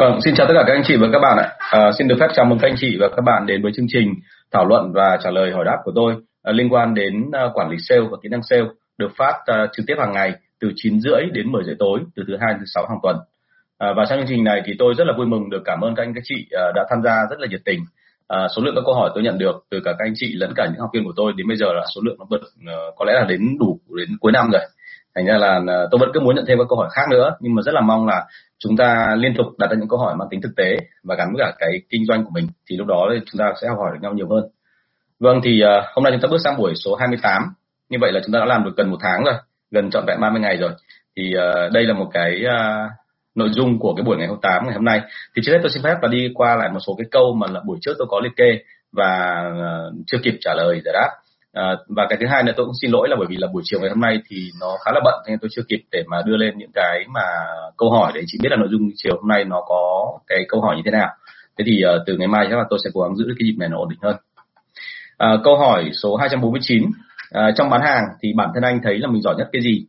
Vâng, xin chào tất cả các anh chị và các bạn ạ. À, xin được phép chào mừng các anh chị và các bạn đến với chương trình thảo luận và trả lời hỏi đáp của tôi à, liên quan đến à, quản lý sale và kỹ năng sale được phát à, trực tiếp hàng ngày từ 9 rưỡi đến 10 giờ tối từ thứ hai đến thứ sáu hàng tuần. À, và trong chương trình này thì tôi rất là vui mừng được cảm ơn các anh các chị à, đã tham gia rất là nhiệt tình. À, số lượng các câu hỏi tôi nhận được từ cả các anh chị lẫn cả những học viên của tôi đến bây giờ là số lượng nó vượt à, có lẽ là đến đủ đến cuối năm rồi thành ra là à, tôi vẫn cứ muốn nhận thêm các câu hỏi khác nữa nhưng mà rất là mong là chúng ta liên tục đặt ra những câu hỏi mang tính thực tế và gắn với cả cái kinh doanh của mình thì lúc đó chúng ta sẽ học hỏi được nhau nhiều hơn. Vâng thì uh, hôm nay chúng ta bước sang buổi số 28 như vậy là chúng ta đã làm được gần một tháng rồi gần trọn vẹn 30 ngày rồi. Thì uh, đây là một cái uh, nội dung của cái buổi ngày hôm 8 ngày hôm nay. Thì trước hết tôi xin phép là đi qua lại một số cái câu mà là buổi trước tôi có liệt kê và uh, chưa kịp trả lời giải đáp. À, và cái thứ hai là tôi cũng xin lỗi là bởi vì là buổi chiều ngày hôm nay thì nó khá là bận nên tôi chưa kịp để mà đưa lên những cái mà câu hỏi để chị biết là nội dung chiều hôm nay nó có cái câu hỏi như thế nào. Thế thì uh, từ ngày mai chắc là tôi sẽ cố gắng giữ cái nhịp này nó ổn định hơn. À, câu hỏi số 249 à, trong bán hàng thì bản thân anh thấy là mình giỏi nhất cái gì?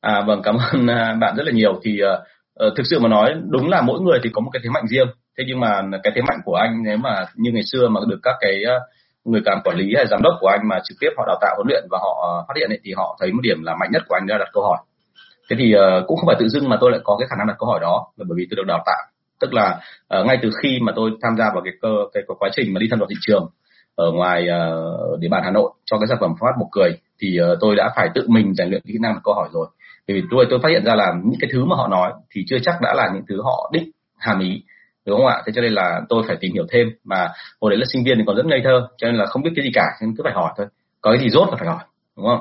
À, vâng cảm ơn à, bạn rất là nhiều. Thì uh, thực sự mà nói đúng là mỗi người thì có một cái thế mạnh riêng. Thế nhưng mà cái thế mạnh của anh nếu mà như ngày xưa mà được các cái uh, người làm quản lý hay giám đốc của anh mà trực tiếp họ đào tạo huấn luyện và họ ờ, phát hiện ấy, thì họ thấy một điểm là mạnh nhất của anh là đặt câu hỏi. Thế thì uh, cũng không phải tự dưng mà tôi lại có cái khả năng đặt câu hỏi đó là bởi vì tôi được đào tạo. Tức là uh, ngay từ khi mà tôi tham gia vào cái cơ cái, cái quá trình mà đi thăm dò thị trường ở ngoài uh, địa bàn Hà Nội cho cái sản phẩm phát một cười thì uh, tôi đã phải tự mình rèn luyện kỹ năng đặt câu hỏi rồi. Bởi vì tôi tôi phát hiện ra là những cái thứ mà họ nói thì chưa chắc đã là những thứ họ đích hàm ý đúng không ạ? Thế cho nên là tôi phải tìm hiểu thêm. Mà hồi đấy là sinh viên thì còn rất ngây thơ cho nên là không biết cái gì cả nên cứ phải hỏi thôi. Có cái gì rốt là phải hỏi đúng không?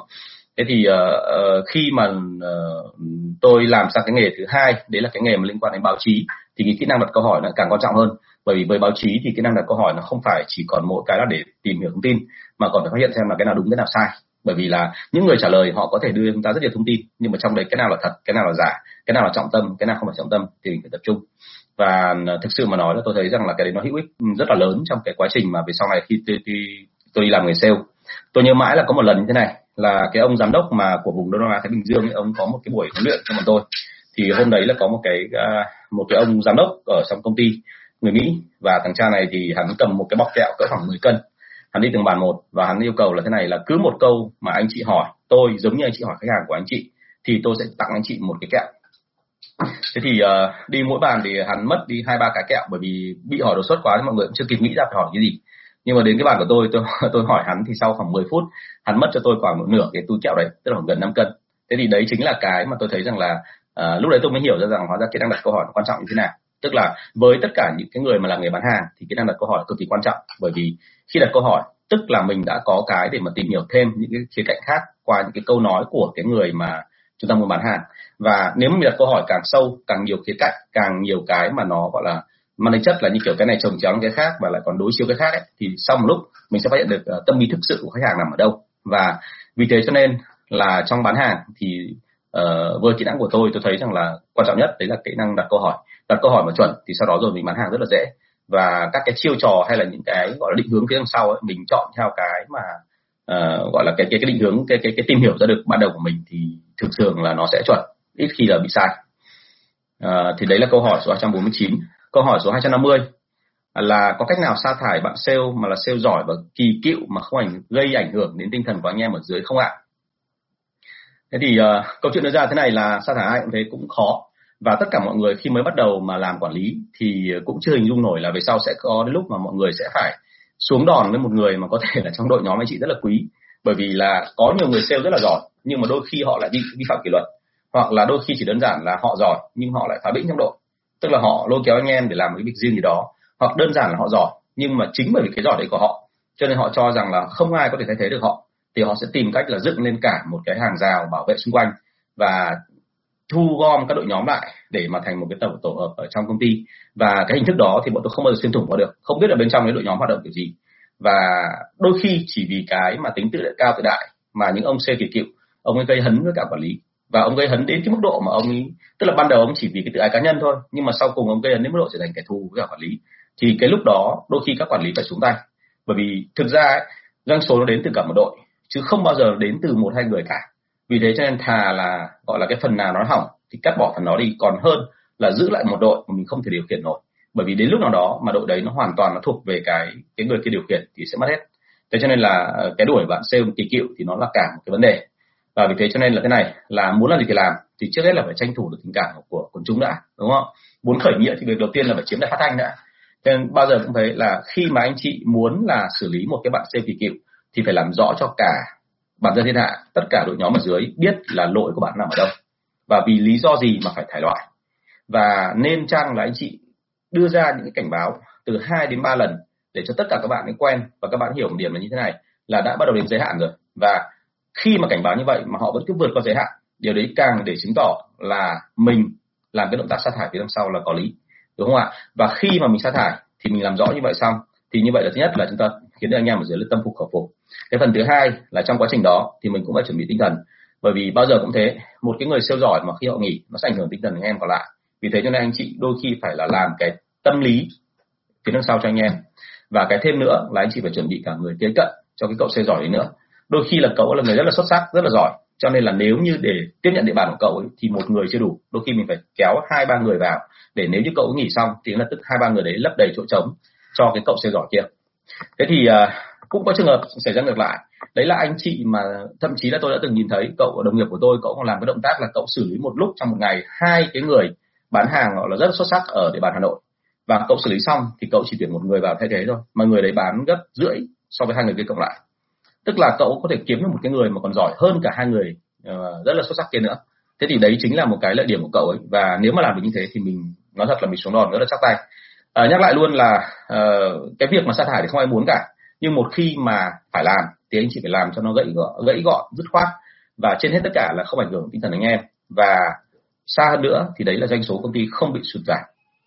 Thế thì uh, khi mà uh, tôi làm sang cái nghề thứ hai đấy là cái nghề mà liên quan đến báo chí thì cái kỹ năng đặt câu hỏi nó càng quan trọng hơn. Bởi vì với báo chí thì kỹ năng đặt câu hỏi nó không phải chỉ còn một cái là để tìm hiểu thông tin mà còn phải phát hiện xem là cái nào đúng cái nào sai. Bởi vì là những người trả lời họ có thể đưa chúng ta rất nhiều thông tin nhưng mà trong đấy cái nào là thật cái nào là giả cái nào là trọng tâm cái nào không phải trọng tâm thì mình phải tập trung và ờ, thực sự mà nói là tôi thấy rằng là cái đấy nó hữu ích ừ, rất là lớn trong cái quá trình mà về sau này khi tôi, tôi, tôi đi làm người sale. Tôi nhớ mãi là có một lần như thế này là cái ông giám đốc mà của vùng Đông Nam Á Thái Bình Dương ấy, ông có một cái buổi huấn luyện cho bọn tôi. Thì hôm đấy là có một cái à, một cái ông giám đốc ở trong công ty người Mỹ và thằng cha này thì hắn cầm một cái bọc kẹo cỡ khoảng 10 cân. Hắn đi từng bàn một và hắn yêu cầu là thế này là cứ một câu mà anh chị hỏi tôi giống như anh chị hỏi khách hàng của anh chị thì tôi sẽ tặng anh chị một cái kẹo thế thì uh, đi mỗi bàn thì hắn mất đi hai ba cái kẹo bởi vì bị hỏi đột xuất quá thì mọi người cũng chưa kịp nghĩ ra phải hỏi cái gì. Nhưng mà đến cái bàn của tôi tôi tôi hỏi hắn thì sau khoảng 10 phút hắn mất cho tôi khoảng một nửa cái túi kẹo đấy tức là khoảng gần 5 cân. Thế thì đấy chính là cái mà tôi thấy rằng là uh, lúc đấy tôi mới hiểu ra rằng hóa ra kỹ năng đặt câu hỏi nó quan trọng như thế nào. Tức là với tất cả những cái người mà là người bán hàng thì kỹ năng đặt câu hỏi cực kỳ quan trọng bởi vì khi đặt câu hỏi tức là mình đã có cái để mà tìm hiểu thêm những cái khía cạnh khác qua những cái câu nói của cái người mà chúng ta muốn bán hàng. Và nếu mình đặt câu hỏi càng sâu càng nhiều khía cạnh càng nhiều cái mà nó gọi là mang tính chất là như kiểu cái này trồng chéo cái khác và lại còn đối chiếu cái khác ấy, thì sau một lúc mình sẽ phát hiện được uh, tâm lý thực sự của khách hàng nằm ở đâu. Và vì thế cho nên là trong bán hàng thì uh, với kỹ năng của tôi tôi thấy rằng là quan trọng nhất đấy là kỹ năng đặt câu hỏi. Đặt câu hỏi mà chuẩn thì sau đó rồi mình bán hàng rất là dễ. Và các cái chiêu trò hay là những cái gọi là định hướng phía đằng sau ấy, mình chọn theo cái mà uh, gọi là cái cái cái định hướng cái cái cái tìm hiểu ra được ban đầu của mình thì thường thường là nó sẽ chuẩn ít khi là bị sai. Uh, thì đấy là câu hỏi số 249 câu hỏi số 250 là có cách nào sa thải bạn sale mà là sale giỏi và kỳ cựu mà không ảnh gây ảnh hưởng đến tinh thần của anh em ở dưới không ạ? Thế thì uh, câu chuyện đưa ra thế này là sa thải ai cũng thấy cũng khó. Và tất cả mọi người khi mới bắt đầu mà làm quản lý thì cũng chưa hình dung nổi là về sau sẽ có đến lúc mà mọi người sẽ phải xuống đòn với một người mà có thể là trong đội nhóm anh chị rất là quý. Bởi vì là có nhiều người sale rất là giỏi nhưng mà đôi khi họ lại vi, vi phạm kỷ luật. Hoặc là đôi khi chỉ đơn giản là họ giỏi nhưng họ lại phá bĩnh trong đội. Tức là họ lôi kéo anh em để làm một cái việc riêng gì đó. Hoặc đơn giản là họ giỏi nhưng mà chính bởi vì cái giỏi đấy của họ cho nên họ cho rằng là không ai có thể thay thế được họ. Thì họ sẽ tìm cách là dựng lên cả một cái hàng rào bảo vệ xung quanh và thu gom các đội nhóm lại để mà thành một cái tổng tổ hợp ở trong công ty. Và cái hình thức đó thì bọn tôi không bao giờ xuyên thủng qua được. Không biết ở bên trong cái đội nhóm hoạt động kiểu gì. Và đôi khi chỉ vì cái mà tính tự đại cao tự đại mà những ông xe kỳ cựu ông ấy gây hấn với cả quản lý. Và ông gây hấn đến cái mức độ mà ông ấy tức là ban đầu ông chỉ vì cái tự ái cá nhân thôi nhưng mà sau cùng ông gây hấn đến mức độ trở thành kẻ thù với cả quản lý. Thì cái lúc đó đôi khi các quản lý phải xuống tay. Bởi vì thực ra ấy, doanh số nó đến từ cả một đội chứ không bao giờ đến từ một hai người cả vì thế cho nên thà là, gọi là cái phần nào nó hỏng thì cắt bỏ phần đó đi. Còn hơn là giữ lại một đội mà mình không thể điều khiển nổi. Bởi vì đến lúc nào đó mà đội đấy nó hoàn toàn nó thuộc về cái cái người kia điều khiển thì sẽ mất hết. Thế cho nên là ờ, cái đuổi bạn sale kỳ cựu thì nó là cả một cái vấn đề. Và vì thế cho nên là thế này, là muốn làm gì thì làm. Thì trước hết là phải tranh thủ được tình cảm của quần chúng đã, đúng không? Muốn khởi nghĩa thì việc đầu tiên là phải chiếm lại phát thanh đã. Nên bao giờ cũng thấy là khi mà anh chị muốn là xử lý một cái bạn sale kỳ cựu thì phải làm rõ cho cả bản dân thiên hạ, tất cả đội nhóm ở dưới biết là lỗi của bạn nằm ở đâu và vì lý do gì mà phải thải loại. Và nên chăng là anh chị đưa ra những cái cảnh báo từ 2 đến 3 lần để cho tất cả các bạn ấy quen và các bạn hiểu một điểm là như thế này, là đã bắt đầu đến giới hạn rồi. Và khi mà cảnh báo như vậy mà họ vẫn cứ vượt qua giới hạn, điều đấy càng để chứng tỏ là mình làm cái động tác sa thải phía đằng sau là có lý, đúng không ạ? Và khi mà mình sa thải thì mình làm rõ như vậy xong, thì như vậy là thứ nhất là chúng ta khiến cho anh em ở dưới là tâm phục khẩu phục cái phần thứ hai là trong quá trình đó thì mình cũng phải chuẩn bị tinh thần. Bởi vì bao giờ cũng thế một cái người siêu giỏi mà khi họ nghỉ nó sẽ ảnh hưởng tinh thần anh em còn lại. Vì thế cho nên anh chị đôi khi phải là làm cái tâm lý phía đằng sau cho anh em. Và cái thêm nữa là anh chị phải chuẩn bị cả người kế cận cho cái cậu siêu giỏi đấy nữa. Đôi khi là cậu là người rất là xuất sắc rất là giỏi. Cho nên là nếu như để tiếp nhận địa bàn của cậu ấy, thì một người chưa đủ. Đôi khi mình phải kéo hai ba người vào để nếu như cậu nghỉ xong thì là tức hai ba người đấy lấp đầy chỗ trống cho cái cậu xe giỏi kia. Thế thì uh, cũng có trường hợp xảy ra ngược lại. Đấy là anh chị mà thậm chí là tôi đã từng nhìn thấy cậu đồng nghiệp của tôi cậu còn làm cái động tác là cậu xử lý một lúc trong một ngày hai cái người bán hàng họ là rất xuất sắc ở địa bàn Hà Nội. Và cậu xử lý xong thì cậu chỉ tuyển một người vào thay thế thôi mà người đấy bán gấp rưỡi so với hai người kia cộng lại. Tức là cậu có thể kiếm được một cái người mà còn giỏi hơn cả hai người uh, rất là xuất sắc kia nữa. Thế thì đấy chính là một cái lợi điểm của cậu ấy. Và nếu mà làm được như thế thì mình nói thật là mình xuống đòn rất là chắc tay. À, nhắc lại luôn là uh, cái việc mà sa thải thì không ai muốn cả nhưng một khi mà phải làm thì anh chị phải làm cho nó gãy gọn gãy gọn, dứt khoát. Và trên hết tất cả là không ảnh hưởng tinh thần anh em. Và xa hơn nữa thì đấy là doanh số công ty không bị sụt giảm.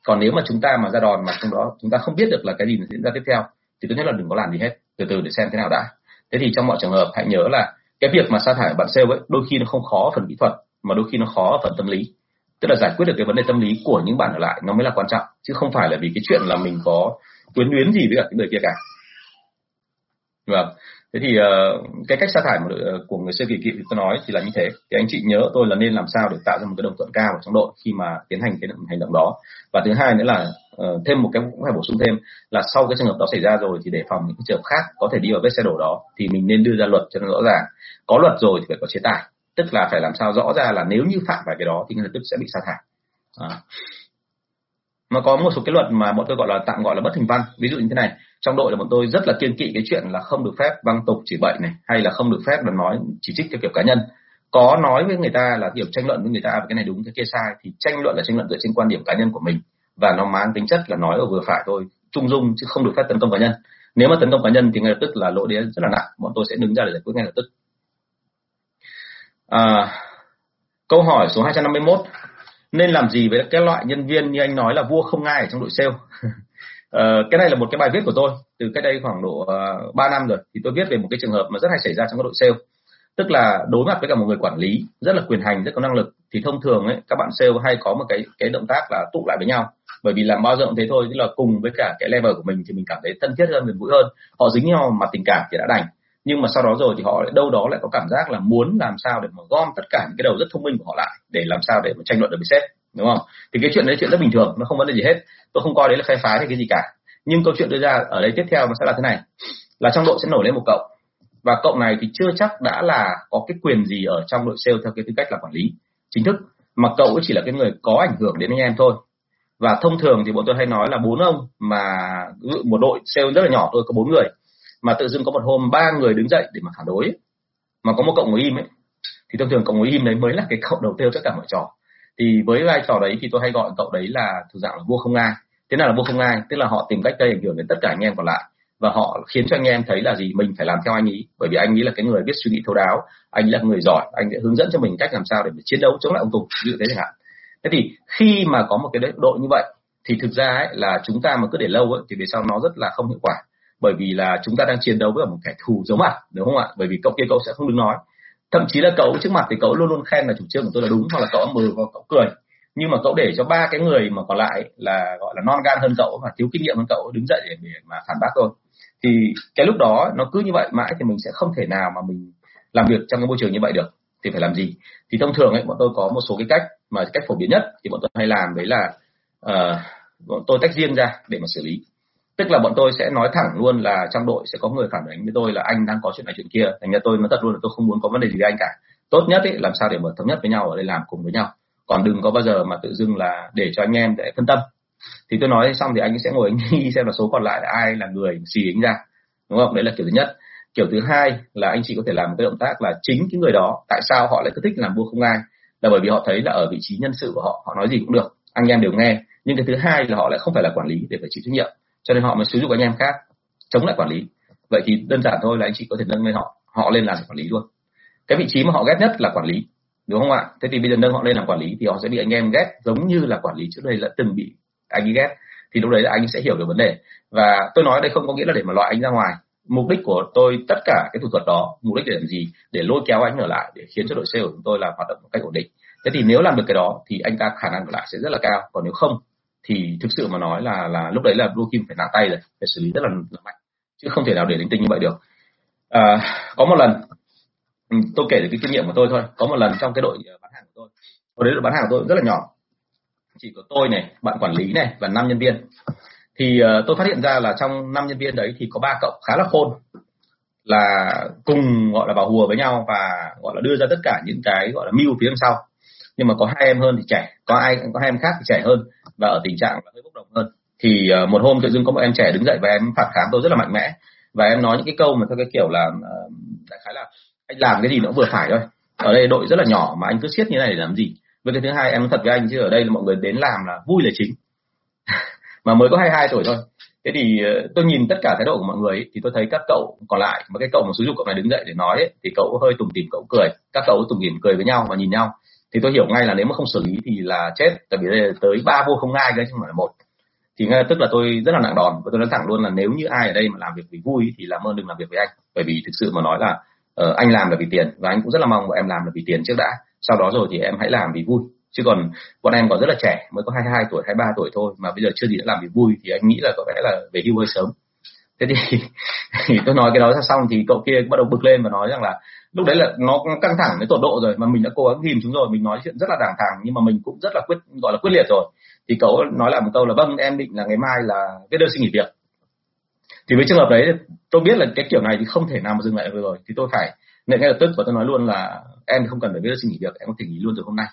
Còn nếu mà chúng ta mà ra đòn mà trong đó chúng ta không biết được là cái gì diễn ra tiếp theo, thì tốt nhất là đừng có làm gì hết. Từ từ để xem thế nào đã. Thế thì trong mọi trường hợp, hãy nhớ là cái việc mà sa thải bạn sale ấy, đôi khi nó không khó ở phần kỹ thuật, mà đôi khi nó khó ở phần tâm lý. Tức là giải quyết được cái vấn đề tâm lý của những bạn ở lại nó mới là quan trọng, chứ không phải là vì cái chuyện là mình có quyến luyến gì với cả những người kia cả vâng. Thế thì uh, cái cách sa thải một, uh, ờ, của người siêu kỳ cựu thì tôi nói thì là như thế. Thì anh chị nhớ tôi là nên làm sao để tạo ra một cái đồng thuận cao ở trong đội khi mà tiến hành cái hành động đó. Và thứ hai nữa là uh, thêm một cái cũng phải bổ sung thêm là sau cái trường hợp đó xảy ra rồi thì để phòng những cái trường hợp khác có thể đi vào vết xe đổ đó thì mình nên đưa ra luật cho nó rõ ràng. Có luật rồi thì phải có chế tài. Tức là phải làm sao rõ ra là nếu như phạm phải cái đó thì ngay lập tức sẽ bị sa thải. À nó có một số cái luật mà bọn tôi gọi là tạm gọi là bất thành văn. Ví dụ như thế này trong đội là bọn tôi rất là kiên kỵ cái chuyện là không được phép văng tục chỉ bậy này hay là không được phép là nói chỉ trích theo kiểu cá nhân. Có nói với người ta là kiểu tranh luận với người ta về cái này đúng cái kia sai thì tranh luận là tranh luận dựa trên quan điểm cá nhân của mình. Và nó mang tính chất là nói ở vừa phải thôi trung dung chứ không được phép tấn công cá nhân. Nếu mà tấn công cá nhân thì ngay lập tức là lỗi đấy rất là nặng bọn tôi sẽ đứng ra để giải quyết ngay lập tức. À, câu hỏi số 251 nên làm gì với cái loại nhân viên như anh nói là vua không ngai ở trong đội sale? Uh, cái này là một cái bài viết của tôi từ cách đây khoảng độ ờ, uh, 3 năm rồi. Thì tôi viết về một cái trường hợp mà rất hay xảy ra trong các đội sale. Tức là đối mặt với cả một người quản lý rất là quyền hành rất có năng lực thì thông thường ấy các bạn sale hay có một cái cái động tác là tụ lại với nhau. Bởi vì làm bao giờ cũng thế thôi tức là cùng với cả cái level của mình thì mình cảm thấy thân thiết hơn gần gũi hơn. Họ dính nhau mà tình cảm thì đã đành nhưng mà sau đó rồi thì họ lại đâu đó lại có cảm giác là muốn làm sao để mà gom tất cả những cái đầu rất thông minh của họ lại để làm sao để mà tranh luận được với sếp, đúng không? Thì cái chuyện đấy chuyện rất bình thường, nó không vấn đề gì hết. Tôi không coi đấy là khai phá hay cái gì cả. Nhưng câu chuyện đưa ra ở đây tiếp theo nó sẽ là thế này, là trong đội sẽ nổi lên một cậu. Và cậu này thì chưa chắc đã là có cái quyền gì ở trong đội sale theo cái tư cách là quản lý chính thức, mà cậu ấy chỉ là cái người có ảnh hưởng đến anh em thôi. Và thông thường thì bọn tôi hay nói là bốn ông mà một đội sale rất là nhỏ, tôi có bốn người mà tự dưng có một hôm ba người đứng dậy để mà phản đối mà có một cậu ngồi im ấy thì thông thường cậu ngồi im đấy mới là cái cậu đầu tiêu tất cả mọi trò. Thì với vai trò đấy thì tôi hay gọi cậu đấy là thực dạng là vua không ai. Thế nào là vua không ai? Tức là họ tìm cách gây ảnh hưởng đến tất cả anh em còn lại. Và họ khiến cho anh em thấy là gì? Mình phải làm theo anh ấy bởi vì anh ấy là cái người biết suy nghĩ thấu đáo. Anh là người giỏi. Anh sẽ hướng dẫn cho mình cách làm sao để chiến đấu chống lại ông tùng. Ví dụ thế chẳng hạn. Thế thì khi mà có một cái đội như vậy thì thực ra ấy, là chúng ta mà cứ để lâu ấy, thì về sau nó rất là không hiệu quả bởi vì là chúng ta đang chiến đấu với một kẻ thù giống mặt đúng không ạ? Bởi vì cậu kia cậu sẽ không đứng nói. Thậm chí là cậu trước mặt thì cậu luôn luôn khen là chủ trương của tôi là đúng hoặc là cậu mừ hoặc cậu cười. Nhưng mà cậu để cho ba cái người mà còn lại là gọi là non gan hơn cậu và thiếu kinh nghiệm hơn cậu đứng dậy để, để mà phản bác thôi thì cái lúc đó nó cứ như vậy mãi thì mình sẽ không thể nào mà mình làm việc trong cái môi trường như vậy được. Thì phải làm gì? Thì thông thường ấy bọn tôi có một số cái cách mà cách phổ biến nhất thì bọn tôi hay làm đấy là uh, bọn tôi tách riêng ra để mà xử lý tức là bọn tôi sẽ nói thẳng luôn là trong đội sẽ có người phản ánh với tôi là anh đang có chuyện này chuyện kia. Thành ra tôi nói thật luôn là tôi không muốn có vấn đề gì với anh cả. Tốt nhất ấy, làm sao để mà thống nhất với nhau ở đây làm cùng với nhau. Còn đừng có bao giờ mà tự dưng là để cho anh em để phân tâm. Thì tôi nói xong thì anh sẽ ngồi anh nghi xem là số còn lại là ai là người xì anh ra. Đúng không? Đấy là kiểu thứ nhất. Kiểu thứ hai là anh chị có thể làm một cái động tác là chính cái người đó tại sao họ lại cứ thích làm vua không ai? Là bởi vì họ thấy là ở vị trí nhân sự của họ họ nói gì cũng được anh em đều nghe. Nhưng cái thứ hai là họ lại không phải là quản lý để phải chịu trách nhiệm cho nên họ mới sử dụng anh em khác chống lại quản lý. Vậy thì đơn giản thôi là anh chị có thể nâng lên họ họ lên làm quản lý luôn. Cái vị trí mà họ ghét nhất là quản lý, đúng không ạ? Thế thì bây giờ nâng họ lên làm quản lý thì họ sẽ bị anh em ghét giống như là quản lý trước đây đã từng bị anh ấy ghét. Thì lúc đấy là anh sẽ hiểu được vấn đề. Và tôi nói đây không có nghĩa là để mà loại anh ra ngoài. Mục đích của tôi, tất cả cái thủ thuật đó, mục đích để làm gì? Để lôi kéo anh ở lại, để khiến cho đội sale của chúng tôi là hoạt động một cách ổn định. Thế thì nếu làm được cái đó thì anh ta khả năng ở lại sẽ rất là cao. Còn nếu không thì thực sự mà nói là là lúc đấy là blue kim phải nặng tay rồi phải xử lý rất là, là mạnh chứ không thể nào để linh tinh như vậy được. À, có một lần ừ, tôi kể được cái kinh nghiệm của tôi thôi. Có một lần trong cái đội ờ, bán hàng của tôi hồi đấy đội bán hàng của tôi rất là nhỏ. Chỉ có tôi này bạn quản lý này và năm nhân viên. Thì uh, tôi phát hiện ra là trong năm nhân viên đấy thì có ba cậu khá là khôn là cùng gọi là vào hùa với nhau và gọi là đưa ra tất cả những cái gọi là mưu phía đằng sau nhưng mà có hai em hơn thì trẻ. Có ai có hai em khác thì trẻ hơn và ở tình trạng là hơi bốc đồng hơn. Thì uh, một hôm tự dưng có một em trẻ đứng dậy và em phản kháng tôi rất là mạnh mẽ. Và em nói những cái câu mà theo cái kiểu là uh, đại khái là anh làm cái gì nó vừa phải thôi. Ở đây đội rất là nhỏ mà anh cứ siết như này để làm gì? Với cái thứ hai em nói thật với anh chứ ở đây là mọi người đến làm là vui là chính. Mà mới có 22 tuổi thôi. Thế thì ờ, tôi nhìn tất cả thái độ của mọi người ấy, thì tôi thấy các cậu còn lại mà cái cậu mà xúi dục cậu này đứng dậy để nói ấy, thì cậu hơi tủm tỉm cậu cười. Các cậu tủm tỉm cười với nhau và nhìn nhau thì tôi hiểu ngay là nếu mà không xử lý thì là chết tại vì đây là tới ba vô không ai đấy chứ không phải là một. Thì ngay tức là tôi rất là nặng đòn và tôi nói thẳng luôn là nếu như ai ở đây mà làm việc vì vui thì làm ơn đừng làm việc với anh. Bởi vì thực sự mà nói là uh, anh làm là vì tiền và anh cũng rất là mong bọn em làm là vì tiền trước đã. Sau đó rồi thì em hãy làm vì vui. Chứ còn bọn em còn rất là trẻ mới có 22 tuổi 23 tuổi thôi mà bây giờ chưa gì đã làm vì vui thì anh nghĩ là có vẻ là về hưu hơi sớm. Thế thì, thì tôi nói cái đó xong thì cậu kia bắt đầu bực lên và nói rằng là lúc đấy là nó căng thẳng đến tột độ rồi mà mình đã cố gắng ghim chúng rồi mình nói chuyện rất là đàng thẳng nhưng mà mình cũng rất là quyết gọi là quyết liệt rồi. Thì cậu nói lại một câu là vâng em định là ngày mai là viết đơn xin nghỉ việc. Thì với trường hợp đấy tôi biết là cái kiểu này thì không thể nào mà dừng lại được rồi. Thì tôi phải nên ngay lập tức và tôi nói luôn là em không cần phải viết đơn xin nghỉ việc em có thể nghỉ luôn từ hôm nay.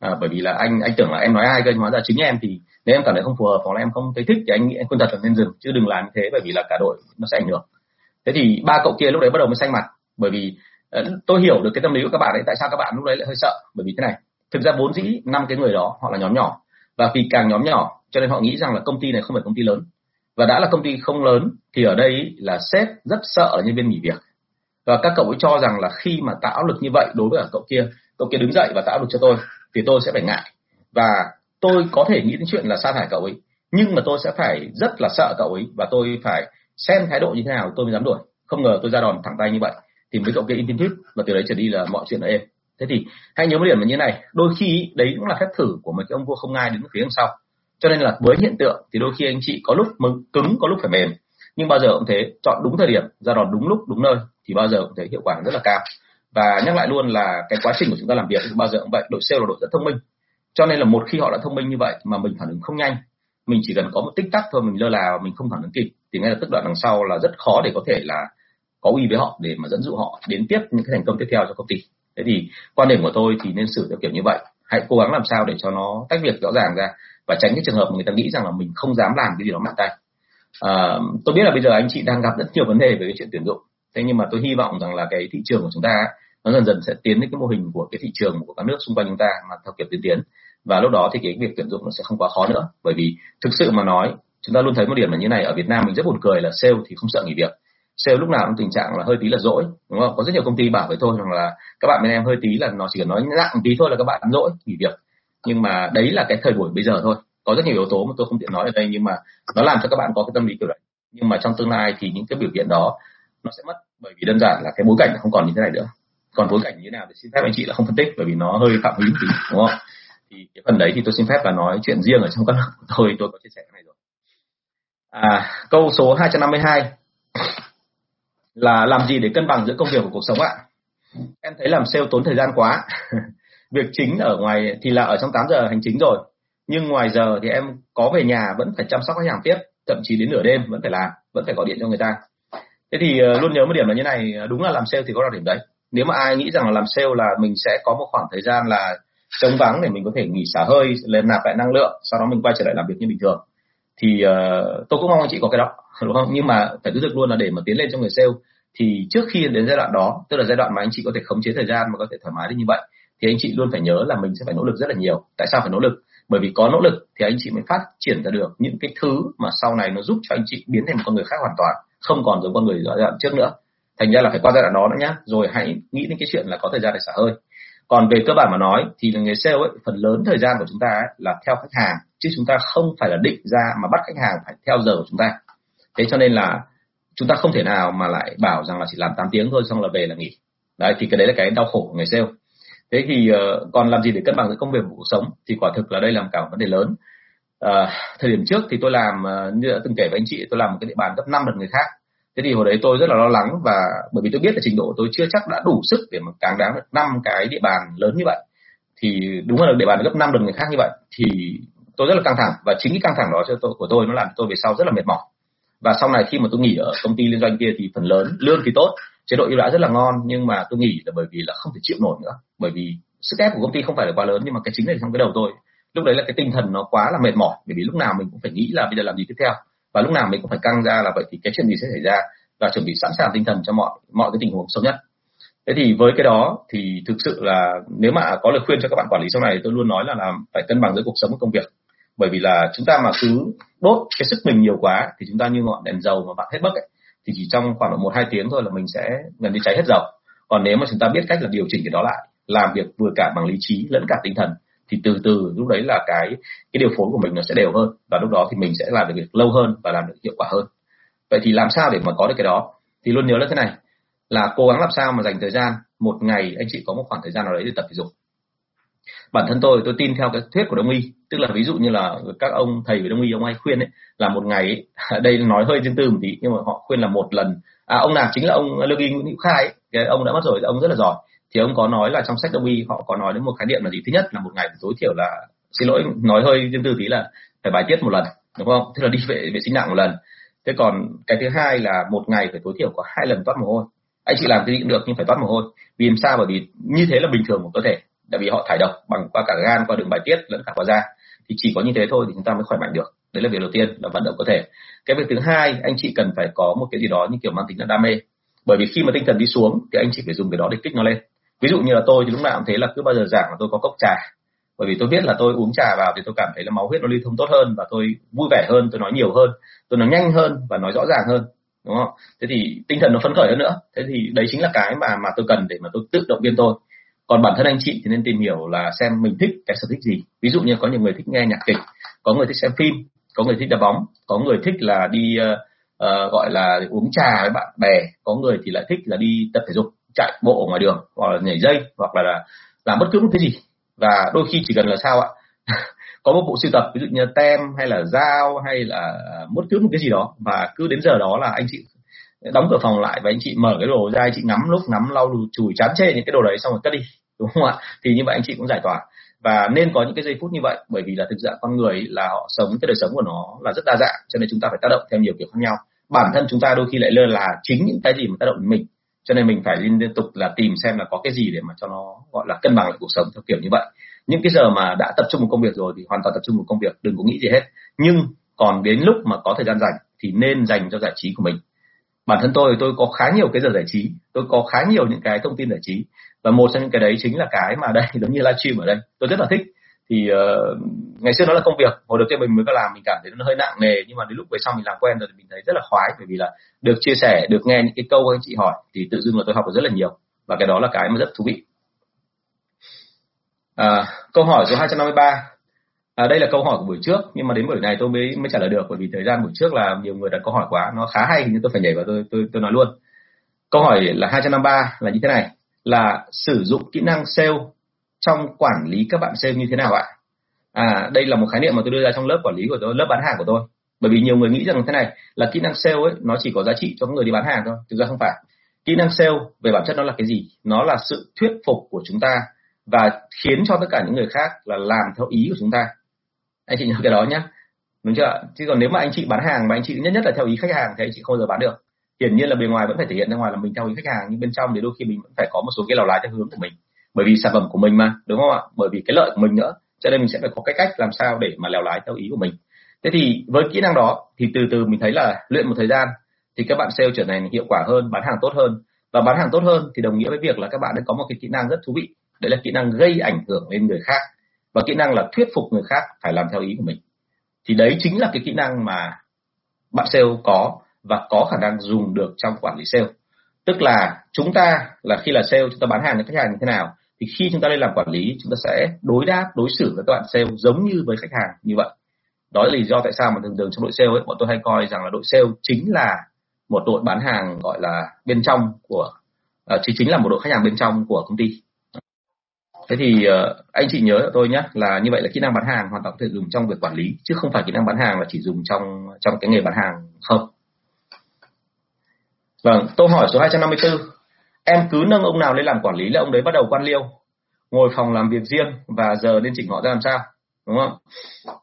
À, bởi vì là anh anh tưởng là em nói ai cơ nhưng hóa ra chính em thì nếu em cảm thấy không phù hợp hoặc là em không thấy thích thì anh nghĩ anh khuyên thật là nên dừng chứ đừng làm như thế bởi vì là cả đội nó sẽ ảnh hưởng. Thế thì ba cậu kia lúc đấy bắt đầu mới xanh mặt bởi vì Ờ, tôi hiểu được cái tâm lý của các bạn ấy, tại sao các bạn lúc đấy lại hơi sợ. Bởi vì thế này, thực ra vốn dĩ năm cái người đó, họ là nhóm nhỏ. Và vì càng nhóm nhỏ, cho nên họ nghĩ rằng là công ty này không phải công ty lớn. Và đã là công ty không lớn, thì ở đây là sếp rất sợ nhân viên nghỉ việc. Và các cậu ấy cho rằng là khi mà tạo áp lực như vậy đối với cậu kia cậu kia đứng dậy và tạo áp lực cho tôi, thì tôi sẽ phải ngại. Và tôi có thể nghĩ đến chuyện là sa thải cậu ấy, nhưng mà tôi sẽ phải rất là sợ cậu ấy và tôi phải xem thái độ như thế nào tôi mới dám đuổi. Không ngờ tôi ra đòn thẳng tay như vậy thì mới cộng kia in tiếp và từ đấy trở đi là mọi chuyện là êm. Thế thì hãy nhớ một điểm là như này, đôi khi đấy cũng là phép thử của một cái ông vua không ai đứng phía đằng sau. Cho nên là với hiện tượng thì đôi khi anh chị có lúc cứng, có lúc phải mềm. Nhưng bao giờ cũng thế, chọn đúng thời điểm, ra đòn đúng lúc, đúng nơi thì bao giờ cũng thấy hiệu quả rất là cao. Và nhắc lại luôn là cái quá trình của chúng ta làm việc bao giờ cũng vậy, đội sale là đội rất thông minh. Cho nên là một khi họ đã thông minh như vậy mà mình phản ứng không nhanh, mình chỉ cần có một tích tắc thôi, mình lơ là, mình không phản ứng kịp, thì ngay lập tức đoạn đằng sau là rất khó để có thể là có uy với họ để mà dẫn dụ họ đến tiếp những cái thành công tiếp theo cho công ty. Thế thì quan điểm của tôi thì nên xử theo kiểu như vậy. Hãy cố gắng làm sao để cho nó tách việc rõ ràng ra và tránh cái trường hợp mà người ta nghĩ rằng là mình không dám làm cái gì đó mạnh tay. À, tôi biết là bây giờ anh chị đang gặp rất nhiều vấn đề về cái chuyện tuyển dụng. Thế nhưng mà tôi hy vọng rằng là cái thị trường của chúng ta nó dần dần sẽ tiến đến cái mô hình của cái thị trường của các nước xung quanh chúng ta mà theo kiểu tiên tiến. Và lúc đó thì cái việc tuyển dụng nó sẽ không quá khó nữa. Bởi vì thực sự mà nói chúng ta luôn thấy một điểm là như này ở Việt Nam mình rất buồn cười là sale thì không sợ nghỉ việc sale lúc nào cũng tình trạng là hơi tí là dỗi đúng không? Có rất nhiều công ty bảo với tôi rằng là các bạn bên em hơi tí là nó chỉ cần nói nặng tí thôi là các bạn dỗi nghỉ việc. Nhưng mà đấy là cái thời buổi bây giờ thôi. Có rất nhiều yếu tố mà tôi không tiện nói ở đây nhưng mà nó làm cho các bạn có cái tâm lý kiểu đấy. Nhưng mà trong tương lai thì những cái biểu hiện đó nó sẽ mất bởi vì đơn giản là cái bối cảnh không còn như thế này nữa. Còn bối cảnh như thế nào thì xin phép anh chị là không phân tích bởi vì nó hơi phạm hứng tí đúng không? Thì cái phần đấy thì tôi xin phép là nói chuyện riêng ở trong các lớp của tôi tôi có chia sẻ cái này rồi. À, câu số 252 là làm gì để cân bằng giữa công việc và cuộc sống ạ? Em thấy làm sale tốn thời gian quá. Việc chính ở ngoài thì là ở trong 8 giờ hành chính rồi. Nhưng ngoài giờ thì em có về nhà vẫn phải chăm sóc khách hàng tiếp, thậm chí đến nửa đêm vẫn phải làm, vẫn phải gọi điện cho người ta. Thế thì ờ, luôn nhớ một điểm là như này ờ, đúng là làm sale thì có đặc điểm đấy. Nếu mà ai nghĩ rằng là làm sale là mình sẽ có một khoảng thời gian là trống vắng để mình có thể nghỉ xả hơi, lên nạp lại năng lượng, sau đó mình quay trở lại làm việc như bình thường thì uh, tôi cũng mong anh chị có cái đó đúng không? Nhưng mà phải cứ được luôn là để mà tiến lên trong người sale. Thì trước khi đến giai đoạn đó tức là giai đoạn mà anh chị có thể khống chế thời gian mà có thể thoải mái được như vậy thì anh chị luôn phải nhớ là mình sẽ phải nỗ lực rất là nhiều. Tại sao phải nỗ lực? Bởi vì có nỗ lực thì anh chị mới phát triển ra được những cái thứ mà sau này nó giúp cho anh chị biến thành một con người khác hoàn toàn không còn giống con người giai đoạn trước nữa. Thành ra là phải qua giai đoạn đó nữa nhá. Rồi hãy nghĩ đến cái chuyện là có thời gian để xả hơi còn về cơ bản mà nói thì là nghề sale ấy phần lớn thời gian của chúng ta ấy, là theo khách hàng chứ chúng ta không phải là định ra mà bắt khách hàng phải theo giờ của chúng ta. Thế cho nên là chúng ta không thể nào mà lại bảo rằng là chỉ làm 8 tiếng thôi xong là về là nghỉ. Đấy thì cái đấy là cái đau khổ của người sale. Thế thì uh, còn làm gì để cân bằng giữa công việc và cuộc sống? Thì quả thực là đây là một cả một vấn đề lớn. Uh, thời điểm trước thì tôi làm uh, như đã từng kể với anh chị tôi làm một cái địa bàn gấp 5 lần người khác thế thì hồi đấy tôi rất là lo lắng và bởi vì tôi biết là trình độ tôi chưa chắc đã đủ sức để mà càng đáng được năm cái địa bàn lớn như vậy. Thì đúng là địa bàn gấp 5 lần người khác như vậy thì tôi rất là căng thẳng và chính cái căng thẳng đó cho tôi, của tôi nó làm tôi về sau rất là mệt mỏi. Và sau này khi mà tôi nghỉ ở công ty liên doanh kia thì phần lớn lương thì tốt, chế độ ưu đãi rất là ngon, nhưng mà tôi nghỉ là bởi vì là không thể chịu nổi nữa. Bởi vì sức ép của công ty không phải là quá lớn, nhưng mà cái chính là trong cái đầu tôi. Lúc đấy là cái tinh thần nó quá là mệt mỏi, bởi vì lúc nào mình cũng phải nghĩ là bây giờ làm gì tiếp theo và lúc nào mình cũng phải căng ra là vậy thì cái chuyện gì sẽ xảy ra? Và chuẩn bị sẵn sàng tinh thần cho mọi mọi cái tình huống xấu nhất. Thế thì với cái đó thì thực sự là nếu mà có lời khuyên cho các bạn quản lý sau này tôi luôn nói là làm phải cân bằng giữa cuộc sống và công việc. Bởi vì là chúng ta mà cứ đốt cái sức mình nhiều quá thì chúng ta như ngọn đèn dầu mà bạn hết bấc ấy, thì chỉ trong khoảng một hai tiếng thôi là mình sẽ gần như cháy hết dầu. Còn nếu mà chúng ta biết cách là điều chỉnh cái đó lại làm việc vừa cả bằng lý trí lẫn cả tinh thần thì từ từ lúc đấy là cái cái điều phối của mình nó sẽ đều hơn và lúc đó thì mình sẽ làm được việc lâu hơn và làm được hiệu quả hơn. Vậy thì làm sao để mà có được cái đó? Thì luôn nhớ là thế này là cố gắng làm sao mà dành thời gian một ngày anh chị có một khoảng thời gian nào đấy để tập thể dục. Bản thân tôi tôi tin theo cái thuyết của đông y tức là ví dụ như là các ông thầy về đông y ông hay khuyên ấy là một ngày ấy, đây nói hơi riêng tư một tí nhưng mà họ khuyên là một lần. À ông nào chính là ông lương y nguyễn hữu khai ấy, cái ông đã mất rồi ông rất là giỏi thì ông có nói là trong sách đông y họ có nói đến một khái niệm là gì? Thứ nhất là một ngày tối thiểu là, xin lỗi, nói hơi riêng tư tí là phải bài tiết một lần, đúng không? Tức là đi vệ vệ sinh nặng một lần. Thế còn cái thứ hai là một ngày phải tối thiểu có hai lần toát mồ hôi. Anh chị làm cái gì cũng được nhưng phải toát mồ hôi. Vì làm sao? Bởi vì như thế là bình thường của cơ thể. Tại vì họ thải độc bằng qua cả gan, qua đường bài tiết lẫn cả qua da. Thì chỉ có như thế thôi thì chúng ta mới khỏe mạnh được. Đấy là việc đầu tiên là vận động cơ thể. Cái việc thứ hai, anh chị cần phải có một cái gì đó như kiểu mang tính là đam mê. Bởi vì khi mà tinh thần đi xuống thì anh chị phải dùng cái đó để kích nó lên ví dụ như là tôi thì lúc nào cũng thế là cứ bao giờ giảng là tôi có cốc trà. Bởi vì tôi biết là tôi uống trà vào thì tôi cảm thấy là máu huyết nó lưu thông tốt hơn và tôi vui vẻ hơn tôi nói nhiều hơn tôi nói nhanh hơn và nói rõ ràng hơn đúng không? Thế thì tinh thần nó phấn khởi hơn nữa. Thế thì đấy chính là cái mà mà tôi cần để mà tôi tự động viên tôi. Còn bản thân anh chị thì nên tìm hiểu là xem mình thích cái sở thích gì. Ví dụ như có nhiều người thích nghe nhạc kịch có người thích xem phim có người thích đá bóng có người thích là đi uh, uh, gọi là uống trà với bạn bè có người thì lại thích là đi tập thể dục chạy bộ ở ngoài đường hoặc là nhảy dây hoặc là, là làm bất cứ một cái gì. Và đôi khi chỉ cần là sao ạ? Có một bộ sưu tập ví dụ như tem hay là dao hay là bất cứ một cái gì đó và cứ đến giờ đó là anh chị đóng cửa phòng lại và anh chị mở cái đồ ra anh chị ngắm lúc ngắm lau chùi chán chê những cái đồ đấy xong rồi cất đi đúng không ạ? Thì như vậy anh chị cũng giải tỏa. Và nên có những cái giây phút như vậy bởi vì là thực ra con người là họ sống cái đời sống của nó là rất đa dạng cho nên chúng ta phải tác động theo nhiều kiểu khác nhau. Bản thân chúng ta đôi khi lại lơ là chính những cái gì mà tác động đến mình cho nên mình phải liên tục là tìm xem là có cái gì để mà cho nó gọi là cân bằng lại cuộc sống theo kiểu như vậy. Những cái giờ mà đã tập trung một công việc rồi thì hoàn toàn tập trung một công việc, đừng có nghĩ gì hết. Nhưng còn đến lúc mà có thời gian rảnh thì nên dành cho giải trí của mình. Bản thân tôi tôi có khá nhiều cái giờ giải trí, tôi có khá nhiều những cái thông tin giải trí. Và một trong những cái đấy chính là cái mà đây, giống như livestream ở đây. Tôi rất là thích thì uh, ngày xưa nó là công việc hồi đầu tiên mình mới có làm mình cảm thấy nó hơi nặng nề nhưng mà đến lúc về sau mình làm quen rồi thì mình thấy rất là khoái bởi vì là được chia sẻ được nghe những cái câu anh chị hỏi thì tự dưng là tôi học được rất là nhiều và cái đó là cái mà rất thú vị. À, câu hỏi số 253 à, đây là câu hỏi của buổi trước nhưng mà đến buổi này tôi mới mới trả lời được bởi vì thời gian buổi trước là nhiều người đặt câu hỏi quá nó khá hay nhưng tôi phải nhảy vào tôi tôi tôi nói luôn. Câu hỏi là 253 là như thế này là sử dụng kỹ năng sale trong quản lý các bạn sale như thế nào ạ? À đây là một khái niệm mà tôi đưa ra trong lớp quản lý của tôi, lớp bán hàng của tôi. Bởi vì nhiều người nghĩ rằng thế này, là kỹ năng sale ấy, nó chỉ có giá trị cho người đi bán hàng thôi, thực ra không phải. Kỹ năng sale về bản chất nó là cái gì? Nó là sự thuyết phục của chúng ta và khiến cho tất cả những người khác là làm theo ý của chúng ta. Anh chị nhớ cái đó nhé đúng chưa chứ còn nếu mà anh chị bán hàng mà anh chị nhất nhất là theo ý khách hàng thì anh chị không bao giờ bán được. Hiển nhiên là bề ngoài vẫn phải thể hiện ra ngoài là mình theo ý khách hàng, nhưng bên trong thì đôi khi mình vẫn phải có một số cái lào lái theo hướng của mình bởi vì sản phẩm của mình mà, đúng không ạ? Bởi vì cái lợi của mình nữa. Cho nên mình sẽ phải có cái cách làm sao để mà lèo lái theo ý của mình. Thế thì với kỹ năng đó, thì từ từ mình thấy là luyện một thời gian, thì các bạn sale trở thành hiệu quả hơn, bán hàng tốt hơn. Và bán hàng tốt hơn thì đồng nghĩa với việc là các bạn đã có một cái kỹ năng rất thú vị. Đấy là kỹ năng gây ảnh hưởng lên người khác. Và kỹ năng là thuyết phục người khác phải làm theo ý của mình. Thì đấy chính là cái kỹ năng mà bạn sale có và có khả năng dùng được trong quản lý sale tức là chúng ta là khi là sale chúng ta bán hàng cho khách hàng như thế nào thì khi chúng ta lên làm quản lý chúng ta sẽ đối đáp đối xử với các bạn sale giống như với khách hàng như vậy. Đó là lý do tại sao mà thường thường trong đội sale ấy bọn tôi hay coi rằng là đội sale chính là một đội bán hàng gọi là bên trong của uh, chính là một đội khách hàng bên trong của công ty. Thế thì uh, anh chị nhớ tôi nhé là như vậy là kỹ năng bán hàng hoàn toàn có thể dùng trong việc quản lý chứ không phải kỹ năng bán hàng là chỉ dùng trong trong cái nghề bán hàng không vâng câu hỏi số 254 em cứ nâng ông nào lên làm quản lý là ông đấy bắt đầu quan liêu ngồi phòng làm việc riêng và giờ nên chỉnh họ ra làm sao đúng không?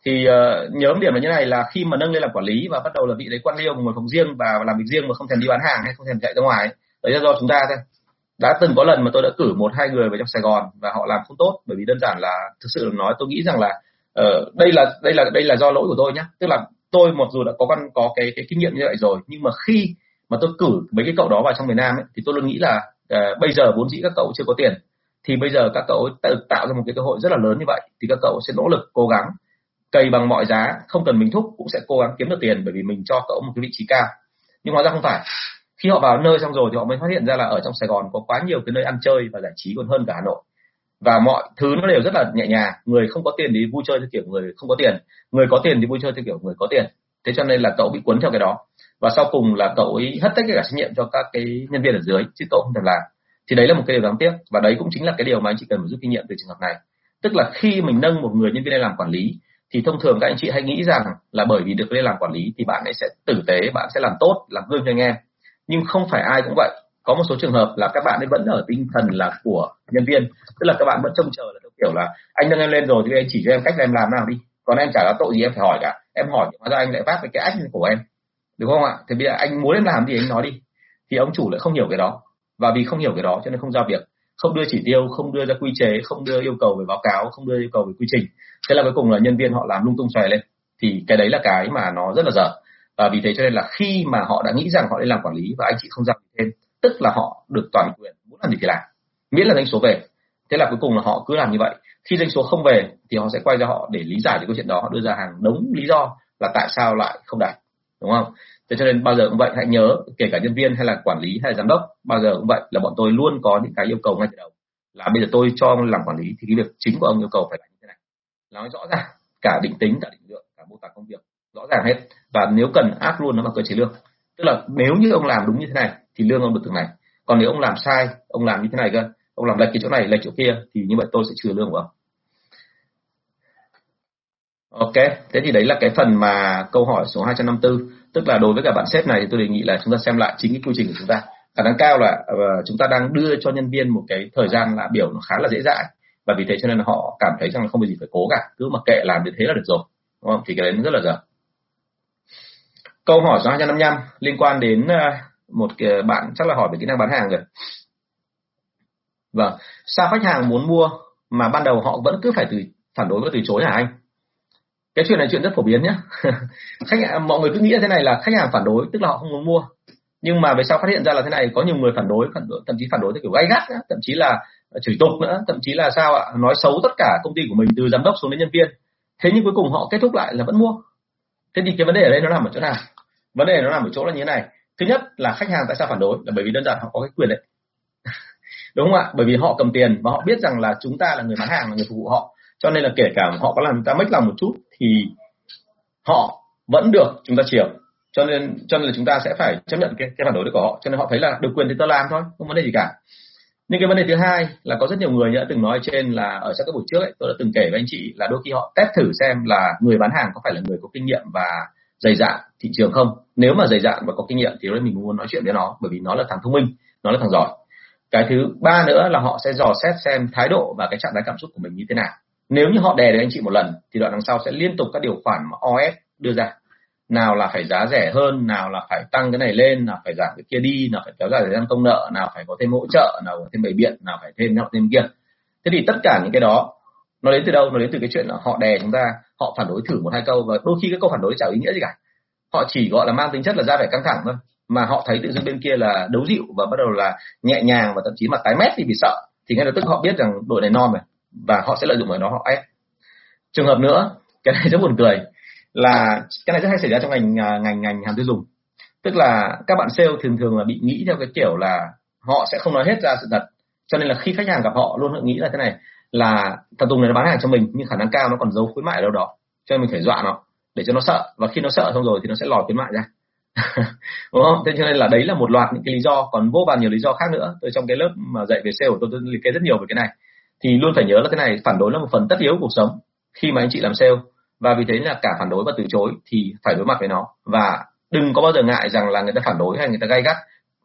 Thì uh, nhớ điểm là như này là khi mà nâng lên làm quản lý và bắt đầu là vị đấy quan liêu ngồi phòng riêng và làm việc riêng mà không thèm đi bán hàng hay không thèm chạy ra ngoài đấy là do chúng ta thôi. Đã từng có lần mà tôi đã cử một hai người vào trong Sài Gòn và họ làm không tốt bởi vì đơn giản là thực sự nói tôi nghĩ rằng là uh, đây là đây là đây là do lỗi của tôi nhé tức là tôi mặc dù đã có văn có cái cái kinh nghiệm như vậy rồi nhưng mà khi mà tôi cử mấy cái cậu đó vào trong miền Nam ấy, thì tôi luôn nghĩ là uh, bây giờ vốn dĩ các cậu chưa có tiền thì bây giờ các cậu tự tạo ra một cái cơ hội rất là lớn như vậy thì các cậu sẽ nỗ lực cố gắng cày bằng mọi giá không cần mình thúc cũng sẽ cố gắng kiếm được tiền bởi vì mình cho cậu một cái vị trí cao. Nhưng hóa ra không phải. Khi họ vào nơi xong rồi thì họ mới phát hiện ra là ở trong Sài Gòn có quá nhiều cái nơi ăn chơi và giải trí còn hơn cả Hà Nội. Và mọi thứ nó đều rất là nhẹ nhàng người không có tiền thì vui chơi theo kiểu người không có tiền người có tiền thì vui chơi theo kiểu người có tiền. Thế cho nên là cậu bị cuốn theo cái đó và sau cùng là cậu ấy hất tất cả trách nhiệm cho các cái nhân viên ở dưới, chứ cậu không thể làm. Thì đấy là một cái điều đáng tiếc, và đấy cũng chính là cái điều mà anh chị cần phải rút kinh nghiệm từ trường hợp này. Tức là khi mình nâng một người nhân viên lên làm quản lý, thì thông thường các anh chị hãy nghĩ rằng là bởi vì được lên làm quản lý thì bạn ấy sẽ tử tế, bạn sẽ làm tốt, làm gương cho anh em. Nhưng không phải ai cũng vậy. Có một số trường hợp là các bạn ấy vẫn ở tinh thần là của nhân viên. Tức là các bạn vẫn trông chờ là kiểu là, anh nâng em lên rồi thì anh chỉ cho em cách em làm nào đi. Còn em chả có tội gì em phải hỏi cả. Em hỏi hóa ra anh lại vác cái cái ách của em đúng không ạ? Thì bây giờ anh muốn em làm gì anh nói đi. Thì ông chủ lại không hiểu cái đó. Và vì không hiểu cái đó cho nên không giao việc. Không đưa chỉ tiêu, không đưa ra quy chế, không đưa yêu cầu về báo cáo, không đưa yêu cầu về quy trình. Thế là cuối cùng là nhân viên họ làm lung tung xòe lên. Thì cái đấy là cái mà nó rất là dở. Và vì thế cho nên là khi mà họ đã nghĩ rằng họ lên làm quản lý và anh chị không giao thêm, tức là họ được toàn quyền muốn làm gì thì làm. Miễn là doanh số về. Thế là cuối cùng là họ cứ làm như vậy. Khi doanh số không về thì họ sẽ quay ra họ để lý giải cái câu chuyện đó. Họ đưa ra hàng đống lý do là tại sao lại không đạt đúng không? Thế cho nên bao giờ cũng vậy, hãy nhớ, kể cả nhân viên hay là quản lý hay là giám đốc, bao giờ cũng vậy là bọn tôi luôn có những cái yêu cầu ngay từ đầu. Là bây giờ tôi cho ông làm quản lý thì cái việc chính của ông yêu cầu phải là như thế này. Nói rõ ràng, cả định tính, cả định lượng, cả mô tả công việc, rõ ràng hết. Và nếu cần áp luôn nó vào cơ chế lương. Tức là nếu như ông làm đúng như thế này, thì lương ông được từng này. Còn nếu ông làm sai, ông làm như thế này cơ, ông làm lệch cái chỗ này, lệch chỗ kia, thì như vậy tôi sẽ trừ lương của ông. Ok, thế thì đấy là cái phần mà câu hỏi số 254 tức là đối với cả bạn sếp này thì tôi đề nghị là chúng ta xem lại chính cái quy trình của chúng ta. Khả năng cao là uh, chúng ta đang đưa cho nhân viên một cái thời gian là biểu nó khá là dễ dãi. Và vì thế cho nên họ cảm thấy rằng là không có gì phải cố cả. Cứ mặc kệ làm như thế là được rồi. Đúng không? Thì cái đấy rất là dở. Câu hỏi số 255 liên quan đến uh, một cái ờ, bạn chắc là hỏi về kỹ năng bán hàng rồi. Vâng sao khách hàng muốn mua mà ban đầu họ vẫn cứ phải từ phản đối và từ chối hả anh? Cái chuyện này chuyện rất phổ biến nhé khách hàng, mọi người cứ nghĩ là thế này là khách hàng phản đối tức là họ không muốn mua. Nhưng mà về sau phát hiện ra là thế này có nhiều người phản đối, phản đối thậm chí phản đối theo kiểu gay gắt nữa, thậm chí là ờ, chửi tục nữa thậm chí là sao ạ nói xấu tất cả công ty của mình từ giám đốc xuống đến nhân viên. Thế nhưng cuối cùng họ kết thúc lại là vẫn mua. Thế thì cái vấn đề ở đây nó nằm ở chỗ nào? Vấn đề nó nằm ở chỗ là như thế này. Thứ nhất là khách hàng tại sao phản đối? Là bởi vì đơn giản họ có cái quyền đấy. Đúng không ạ? Bởi vì họ cầm tiền và họ biết rằng là chúng ta là người bán hàng là người phục vụ họ. Cho nên là kể cả họ có làm ta mất lòng một chút thì họ vẫn được chúng ta chiều. Cho nên cho nên là chúng ta sẽ phải chấp nhận cái cái phản đối đấy của họ. Cho nên họ thấy là được quyền thì tôi làm thôi không vấn đề gì cả. Nhưng cái vấn đề thứ hai là có rất nhiều người đã từng nói trên là ở trong các buổi trước ấy, tôi đã từng kể với anh chị là đôi khi họ test thử xem là người bán hàng có phải là người có kinh nghiệm và dày dạn thị trường không. Nếu mà dày dạn và có kinh nghiệm thì mình muốn nói chuyện với nó bởi vì nó là thằng thông minh nó là thằng giỏi. Cái thứ ba nữa là họ sẽ dò xét xem thái độ và cái trạng thái cảm xúc của mình như thế nào nếu như họ đè được anh chị một lần, thì đoạn đằng sau sẽ liên tục các điều khoản mà OS đưa ra. Nào là phải giá rẻ hơn, nào là phải tăng cái này lên, nào phải giảm cái kia đi, nào phải kéo dài thời gian công nợ, nào phải có thêm hỗ trợ, nào có thêm bày biện, nào phải thêm nào thêm kia. Thế thì tất cả những cái đó, nó đến từ đâu? Nó đến từ cái chuyện là họ đè chúng ta, họ phản đối thử một hai câu và đôi khi cái câu phản đối chẳng ý nghĩa gì cả. Họ chỉ gọi là mang tính chất là ra vẻ căng thẳng thôi, mà họ thấy tự dưng bên kia là đấu dịu và bắt đầu là nhẹ nhàng và thậm chí mà tái mét thì bị sợ. Thì ngay lập tức họ biết rằng đội này non rồi và họ sẽ lợi dụng ở đó họ ép trường hợp nữa cái này rất buồn cười là cái này rất hay xảy ra trong ngành à, ngành ngành hàng tiêu dùng tức là các bạn sale thường thường là bị nghĩ theo cái kiểu là họ sẽ không nói hết ra sự thật cho nên là khi khách hàng gặp họ luôn họ nghĩ là thế này là thằng Tùng này nó bán hàng cho mình nhưng khả năng cao nó còn giấu khuyến mại ở đâu đó cho nên mình phải dọa nó để cho nó sợ và khi nó sợ xong rồi thì nó sẽ lòi khuyến mại ra đúng không? Thế cho nên là đấy là một loạt những cái lý do còn vô vàn nhiều lý do khác nữa. Tôi trong cái lớp mà dạy về sale của tôi, tôi liệt kê rất nhiều về cái này. Thì luôn phải nhớ là cái này phản đối là một phần tất yếu của cuộc sống khi mà anh chị làm sale. Và vì thế là cả phản đối và từ chối thì phải đối mặt với nó. Và đừng có bao giờ ngại rằng là người ta phản đối hay người ta gay gắt.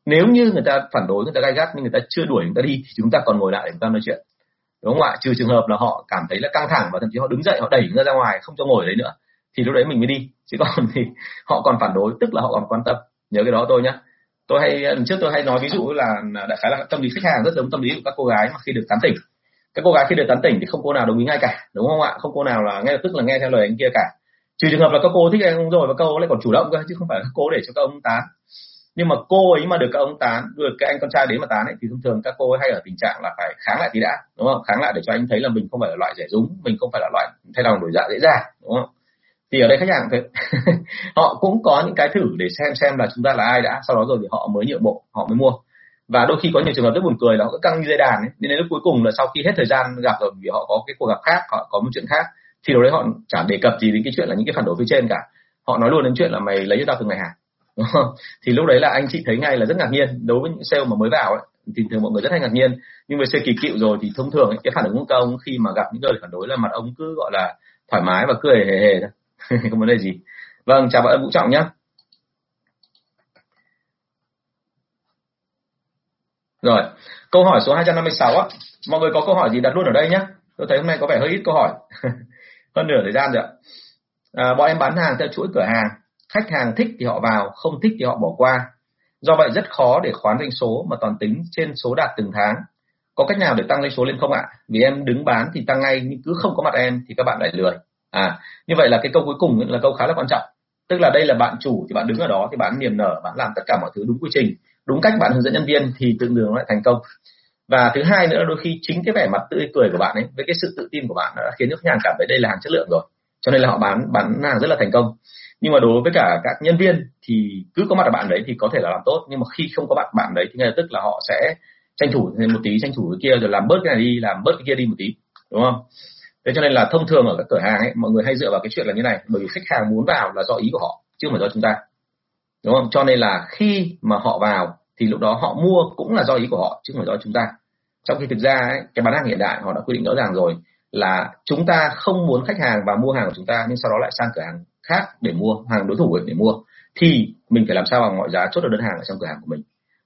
Nếu như người ta phản đối, người ta gay gắt nhưng người ta chưa đuổi, người ta đi thì chúng ta còn ngồi lại để chúng ta nói chuyện. Đúng không ạ? Trừ trường hợp là họ cảm thấy là căng thẳng và thậm chí họ đứng dậy, họ đẩy người ra ngoài, không cho ngồi đấy nữa, thì lúc đấy mình mới đi. Chứ còn thì họ còn phản đối, tức là họ còn quan tâm. Nhớ cái đó tôi nhá. Tôi hay, lần trước tôi hay nói ví dụ là đại khái là tâm lý khách hàng rất giống tâm lý của các cô gái mà khi được tán tỉnh các cô gái khi được tán tỉnh thì không cô nào đồng ý ngay cả đúng không ạ? Không cô nào là ngay lập tức là nghe theo lời anh kia cả. Trừ trường hợp là các cô thích anh rồi và câu lại còn chủ động cơ chứ không phải là các cô để cho các ông tán. Nhưng mà cô ấy mà được các ông tán được cái anh con trai đến mà tán ấy, thì thông thường các cô ấy hay ở tình trạng là phải kháng lại tí đã đúng không? Kháng lại để cho anh thấy là mình không phải là loại rẻ rúng mình không phải là loại thay lòng đổi dạ dễ dàng đúng không? Thì ở đây khách hàng thế họ cũng có những cái thử để xem xem là chúng ta là ai đã sau đó rồi thì họ mới nhượng bộ họ mới mua và đôi khi có nhiều trường hợp rất buồn cười là họ cứ căng như dây đàn ấy. nên đến lúc cuối cùng là sau khi hết thời gian gặp rồi vì họ có cái cuộc gặp khác họ có một chuyện khác thì lúc đấy họ chẳng đề cập gì đến cái chuyện là những cái phản đối phía trên cả. Họ nói luôn đến chuyện là mày lấy cho tao từng ngày hàng. Thì lúc đấy là anh chị thấy ngay là rất ngạc nhiên. Đối với những sale mà mới vào ấy, thì thường mọi người rất hay ngạc nhiên. Nhưng mà sale kỳ cựu rồi thì thông thường ấy, cái phản ứng của ông khi mà gặp những người phản đối là mặt ông cứ gọi là thoải mái và cười hề hề thôi. Không vấn đề gì. Vâng chào bạn vũ trọng nhé rồi câu hỏi số 256 á. Mọi người có câu hỏi gì đặt luôn ở đây nhé tôi thấy hôm nay có vẻ hơi ít câu hỏi. Hơn nửa thời gian rồi ạ. À, bọn em bán hàng theo chuỗi cửa hàng. Khách hàng thích thì họ vào không thích thì họ bỏ qua. Do vậy rất khó để khoán doanh số mà toàn tính trên số đạt từng tháng. Có cách nào để tăng doanh số lên không ạ? Vì em đứng bán thì tăng ngay nhưng cứ không có mặt em thì các bạn lại lười. À như vậy là cái câu cuối cùng là câu khá là quan trọng. Tức là đây là bạn chủ thì bạn đứng ở đó thì bạn niềm nở bạn làm tất cả mọi thứ đúng quy trình đúng cách bạn hướng dẫn nhân viên thì tự đường lại thành công. Và thứ hai nữa, đôi khi chính cái vẻ mặt tươi cười của bạn ấy với cái sự tự tin của bạn đã khiến cho khách hàng cảm thấy đây là hàng chất lượng rồi. Cho nên là họ bán bán hàng rất là thành công. Nhưng mà đối với cả các nhân viên thì cứ có mặt ở bạn đấy thì có thể là làm tốt. Nhưng mà khi không có bạn bạn đấy thì ngay lập tức là họ sẽ tranh thủ thêm một tí, tranh thủ cái kia rồi làm bớt cái này đi, làm bớt cái kia đi một tí. Đúng không? Thế cho nên là thông thường ở các cửa hàng ấy, mọi người hay dựa vào cái chuyện là như này. Bởi vì khách hàng muốn vào là do ý của họ, chứ không phải do chúng ta đúng không? Cho nên là khi mà họ vào thì lúc đó họ mua cũng là do ý của họ chứ không phải do chúng ta. Trong khi thực ra ấy, cái bán hàng hiện đại họ đã quy định rõ ràng rồi là chúng ta không muốn khách hàng vào mua hàng của chúng ta nhưng sau đó lại sang cửa hàng khác để mua hàng đối thủ để mua thì mình phải làm sao bằng mọi giá chốt được đơn hàng ở trong cửa hàng của mình.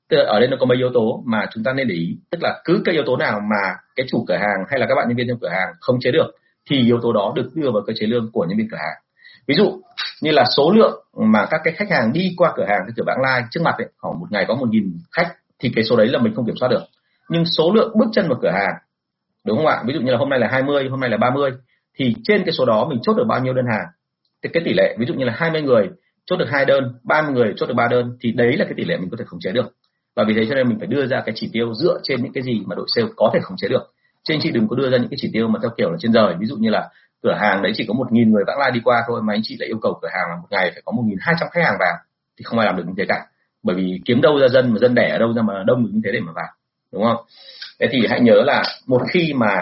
Tức là ở đây nó có mấy yếu tố mà chúng ta nên để ý. Tức là cứ cái yếu tố nào mà cái chủ cửa hàng hay là các bạn nhân viên trong cửa hàng không chế được thì yếu tố đó được đưa vào cơ chế lương của nhân viên cửa hàng ví dụ như là số lượng mà các cái khách hàng đi qua cửa hàng cái cửa bảng like trước mặt ấy, khoảng một ngày có một nghìn khách thì cái số đấy là mình không kiểm soát được. Nhưng số lượng bước chân vào cửa hàng đúng không ạ? Ví dụ như là hôm nay là 20 hôm nay là 30 thì trên cái số đó mình chốt được bao nhiêu đơn hàng? Thì cái tỷ lệ ví dụ như là 20 người chốt được hai đơn 30 người chốt được ba đơn thì đấy là cái tỷ lệ mình có thể khống chế được. Và vì thế cho nên mình phải đưa ra cái chỉ tiêu dựa trên những cái gì mà đội sale có thể khống chế được. Trên chị đừng có đưa ra những cái chỉ tiêu mà theo kiểu là trên rời ví dụ như là cửa hàng đấy chỉ có một nghìn người vãng lai đi qua thôi mà anh chị lại yêu cầu cửa hàng là một ngày phải có một nghìn hai trăm khách hàng vào thì không ai làm được như thế cả. Bởi vì kiếm đâu ra dân mà dân đẻ ở đâu ra mà đông được như thế để mà vào đúng không? Thế thì hãy nhớ là một khi mà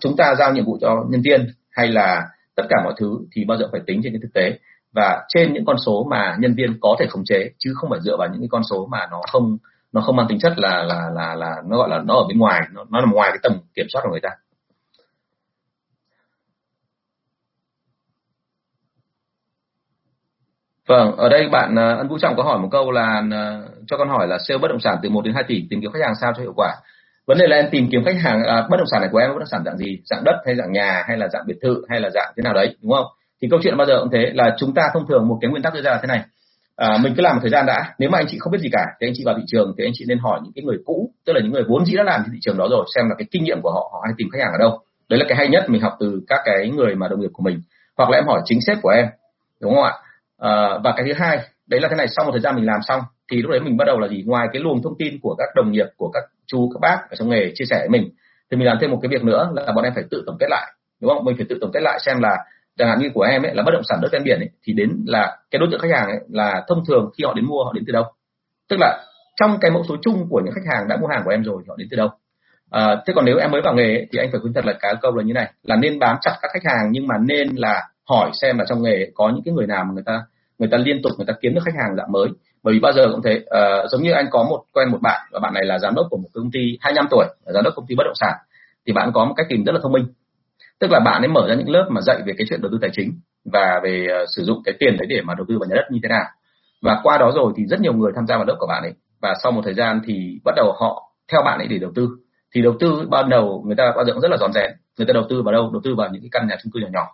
chúng ta giao nhiệm vụ cho nhân viên hay là tất cả mọi thứ thì bao giờ phải tính trên cái thực tế. Và trên những con số mà nhân viên có thể khống chế chứ không phải dựa vào những cái con số mà nó không nó không mang tính chất là là là là nó gọi là nó ở bên ngoài nó, nó nằm ngoài cái tầm kiểm soát của người ta. Vâng, ở đây bạn ờ, Ân Vũ Trọng có hỏi một câu là ờ, cho con hỏi là sale bất động sản từ 1 đến 2 tỷ tìm kiếm khách hàng sao cho hiệu quả. Vấn đề là em tìm kiếm khách hàng à, bất động sản này của em bất động sản dạng gì, dạng đất hay dạng nhà hay là dạng biệt thự hay là dạng thế nào đấy, đúng không? Thì câu chuyện bao giờ cũng thế là chúng ta thông thường một cái nguyên tắc đưa ra là thế này. À, mình cứ làm một thời gian đã nếu mà anh chị không biết gì cả thì anh chị vào thị trường thì anh chị nên hỏi những cái người cũ tức là những người vốn dĩ đã làm trên thị trường đó rồi xem là cái kinh nghiệm của họ họ hay tìm khách hàng ở đâu đấy là cái hay nhất mình học từ các cái người mà đồng nghiệp của mình hoặc là em hỏi chính sếp của em đúng không ạ à, và cái thứ hai đấy là thế này sau một thời gian mình làm xong thì lúc đấy mình bắt đầu là gì? Ngoài cái luồng thông tin của các đồng nghiệp của các chú các bác ở trong nghề chia sẻ với mình thì mình làm thêm một cái việc nữa là bọn em phải tự tổng kết lại đúng không? Mình phải tự tổng kết lại xem là chẳng hạn như của em ấy là bất động sản đất ven biển ấy, thì đến là cái đối tượng khách hàng ấy, là thông thường khi họ đến mua họ đến từ đâu? Tức là trong cái mẫu số chung của những khách hàng đã mua hàng của em rồi họ đến từ đâu? À, thế còn nếu em mới vào nghề ấy, thì anh phải khuyên thật là cái câu là như này là nên bám chặt các khách hàng nhưng mà nên là hỏi xem là trong nghề có những cái người nào mà người ta người ta liên tục người ta kiếm được khách hàng dạng mới. Bởi vì bao giờ cũng thế uh, giống như anh có một quen một bạn và bạn này là giám đốc của một công ty 25 tuổi giám đốc công ty bất động sản thì bạn có một cách tìm rất là thông minh. Tức là bạn ấy mở ra những lớp mà dạy về cái chuyện đầu tư tài chính và về uh, sử dụng cái tiền đấy để mà đầu tư vào nhà đất như thế nào. Và qua đó rồi thì rất nhiều người tham gia vào lớp của bạn ấy. Và sau một thời gian thì bắt đầu họ theo bạn ấy để đầu tư. Thì đầu tư ban đầu người ta bao giờ cũng rất là rón rén. Người ta đầu tư vào đâu? Đầu tư vào những cái căn nhà chung cư nhỏ nhỏ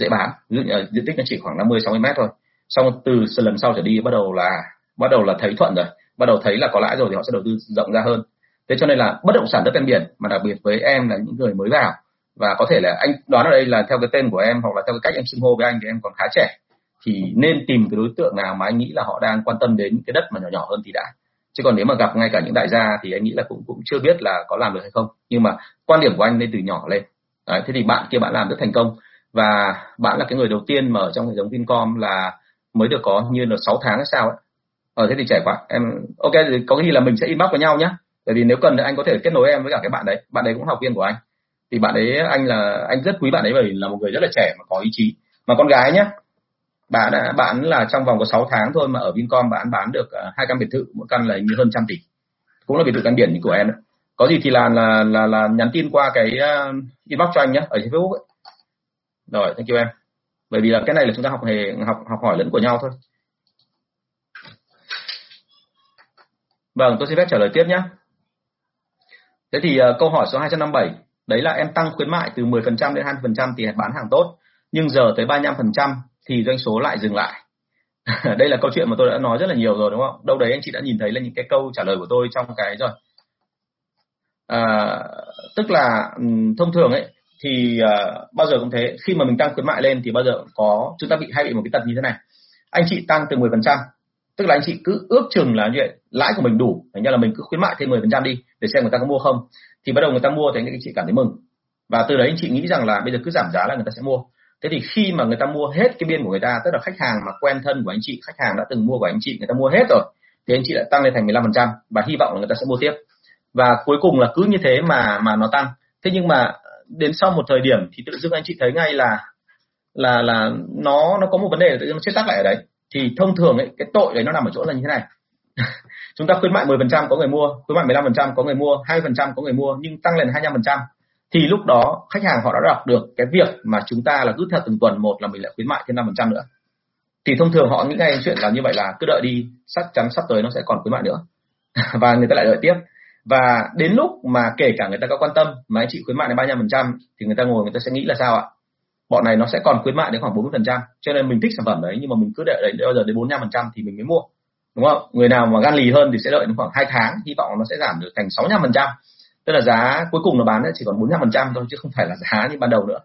dễ bán. Ví dụ như diện tích nó chỉ khoảng 50 60 mét thôi xong từ lần sau trở đi bắt đầu là bắt đầu là thấy thuận rồi. Bắt đầu thấy là có lãi rồi thì họ sẽ đầu tư rộng ra hơn. Thế cho nên là bất động sản đất ven biển mà đặc biệt với em là những người mới vào và có thể là anh đoán ở đây là theo cái tên của em hoặc là theo cái cách em xưng hô với anh thì em còn khá trẻ thì nên tìm cái đối tượng nào mà anh nghĩ là họ đang quan tâm đến cái đất mà nhỏ nhỏ hơn thì đã. Chứ còn nếu mà gặp ngay cả những đại gia thì anh nghĩ là cũng cũng chưa biết là có làm được hay không. Nhưng mà quan điểm của anh nên từ nhỏ lên. Đấy, thế thì bạn kia bạn làm rất thành công. Và bạn là cái người đầu tiên mà ở trong hệ thống Vincom là mới được có như là 6 tháng hay sao ấy. Ở ờ, thế thì trẻ quá em ok thì có khi là mình sẽ inbox với nhau nhé bởi vì nếu cần thì anh có thể kết nối em với cả cái bạn đấy bạn đấy cũng học viên của anh. Thì bạn ấy anh là anh rất quý bạn ấy bởi vì là một người rất là trẻ mà có ý chí. Mà con gái nhá bạn đã bạn là trong vòng có 6 tháng thôi mà ở Vincom bạn bán được ờ, hai căn biệt thự mỗi căn là như hơn trăm tỷ. Cũng là biệt thự căn biển của em đấy. Có gì thì là là là, là nhắn tin qua cái ờ, inbox cho anh nhé ở trên Facebook ấy. rồi thank you em bởi vì là cái này là chúng ta học hề học học hỏi lẫn của nhau thôi. Vâng tôi xin phép trả lời tiếp nhé. Thế thì uh, câu hỏi số 257 đấy là em tăng khuyến mại từ 10% đến 20% thì bán hàng tốt nhưng giờ tới 35% thì doanh số lại dừng lại. Đây là câu chuyện mà tôi đã nói rất là nhiều rồi đúng không? Đâu đấy anh chị đã nhìn thấy là những cái câu trả lời của tôi trong cái rồi. À, tức là thông thường ấy thì uh, bao giờ cũng thế. Khi mà mình tăng khuyến mại lên thì bao giờ có chúng ta bị hay bị một cái tật như thế này. Anh chị tăng từ 10% tức là anh chị cứ ước chừng là như vậy lãi của mình đủ thành ra là mình cứ khuyến mại thêm 10% đi để xem người ta có mua không. Thì bắt đầu người ta mua thì anh chị cảm thấy mừng. Và từ đấy anh chị nghĩ rằng là bây giờ cứ giảm giá là người ta sẽ mua. Thế thì khi mà người ta mua hết cái biên của người ta tức là khách hàng mà quen thân của anh chị khách hàng đã từng mua của anh chị người ta mua hết rồi thì anh chị lại tăng lên thành 15% và hy vọng là người ta sẽ mua tiếp. Và cuối cùng là cứ như thế mà mà nó tăng. Thế nhưng mà đến sau một thời điểm thì tự dưng anh chị thấy ngay là là là nó nó có một vấn đề là tự dưng nó chết tắc lại ở đấy. Thì thông thường ấy, cái tội đấy nó nằm ở chỗ là như thế này. Chúng ta khuyến mại 10% có người mua, khuyến mại 15% có người mua 2% có người mua, nhưng tăng lên 25% thì lúc đó khách hàng họ đã đọc được cái việc mà chúng ta là cứ theo từng tuần một là mình lại khuyến mại thêm 5% nữa. Thì thông thường họ nghĩ ngay chuyện là như vậy là cứ đợi đi chắc chắn sắp tới nó sẽ còn khuyến mại nữa. Và người ta lại đợi tiếp và đến lúc mà kể cả người ta có quan tâm mà anh chị khuyến mại đến 35% thì người ta ngồi người ta sẽ nghĩ là sao ạ? Bọn này nó sẽ còn khuyến mại đến khoảng 40% cho nên mình thích sản phẩm đấy nhưng mà mình cứ đợi đấy bao giờ đến 45% thì mình mới mua, đúng không? Người nào mà gan lì hơn thì sẽ đợi đến khoảng 2 tháng, hy vọng nó sẽ giảm được thành 65% tức là giá cuối cùng nó bán chỉ còn 45% thôi chứ không phải là giá như ban đầu nữa.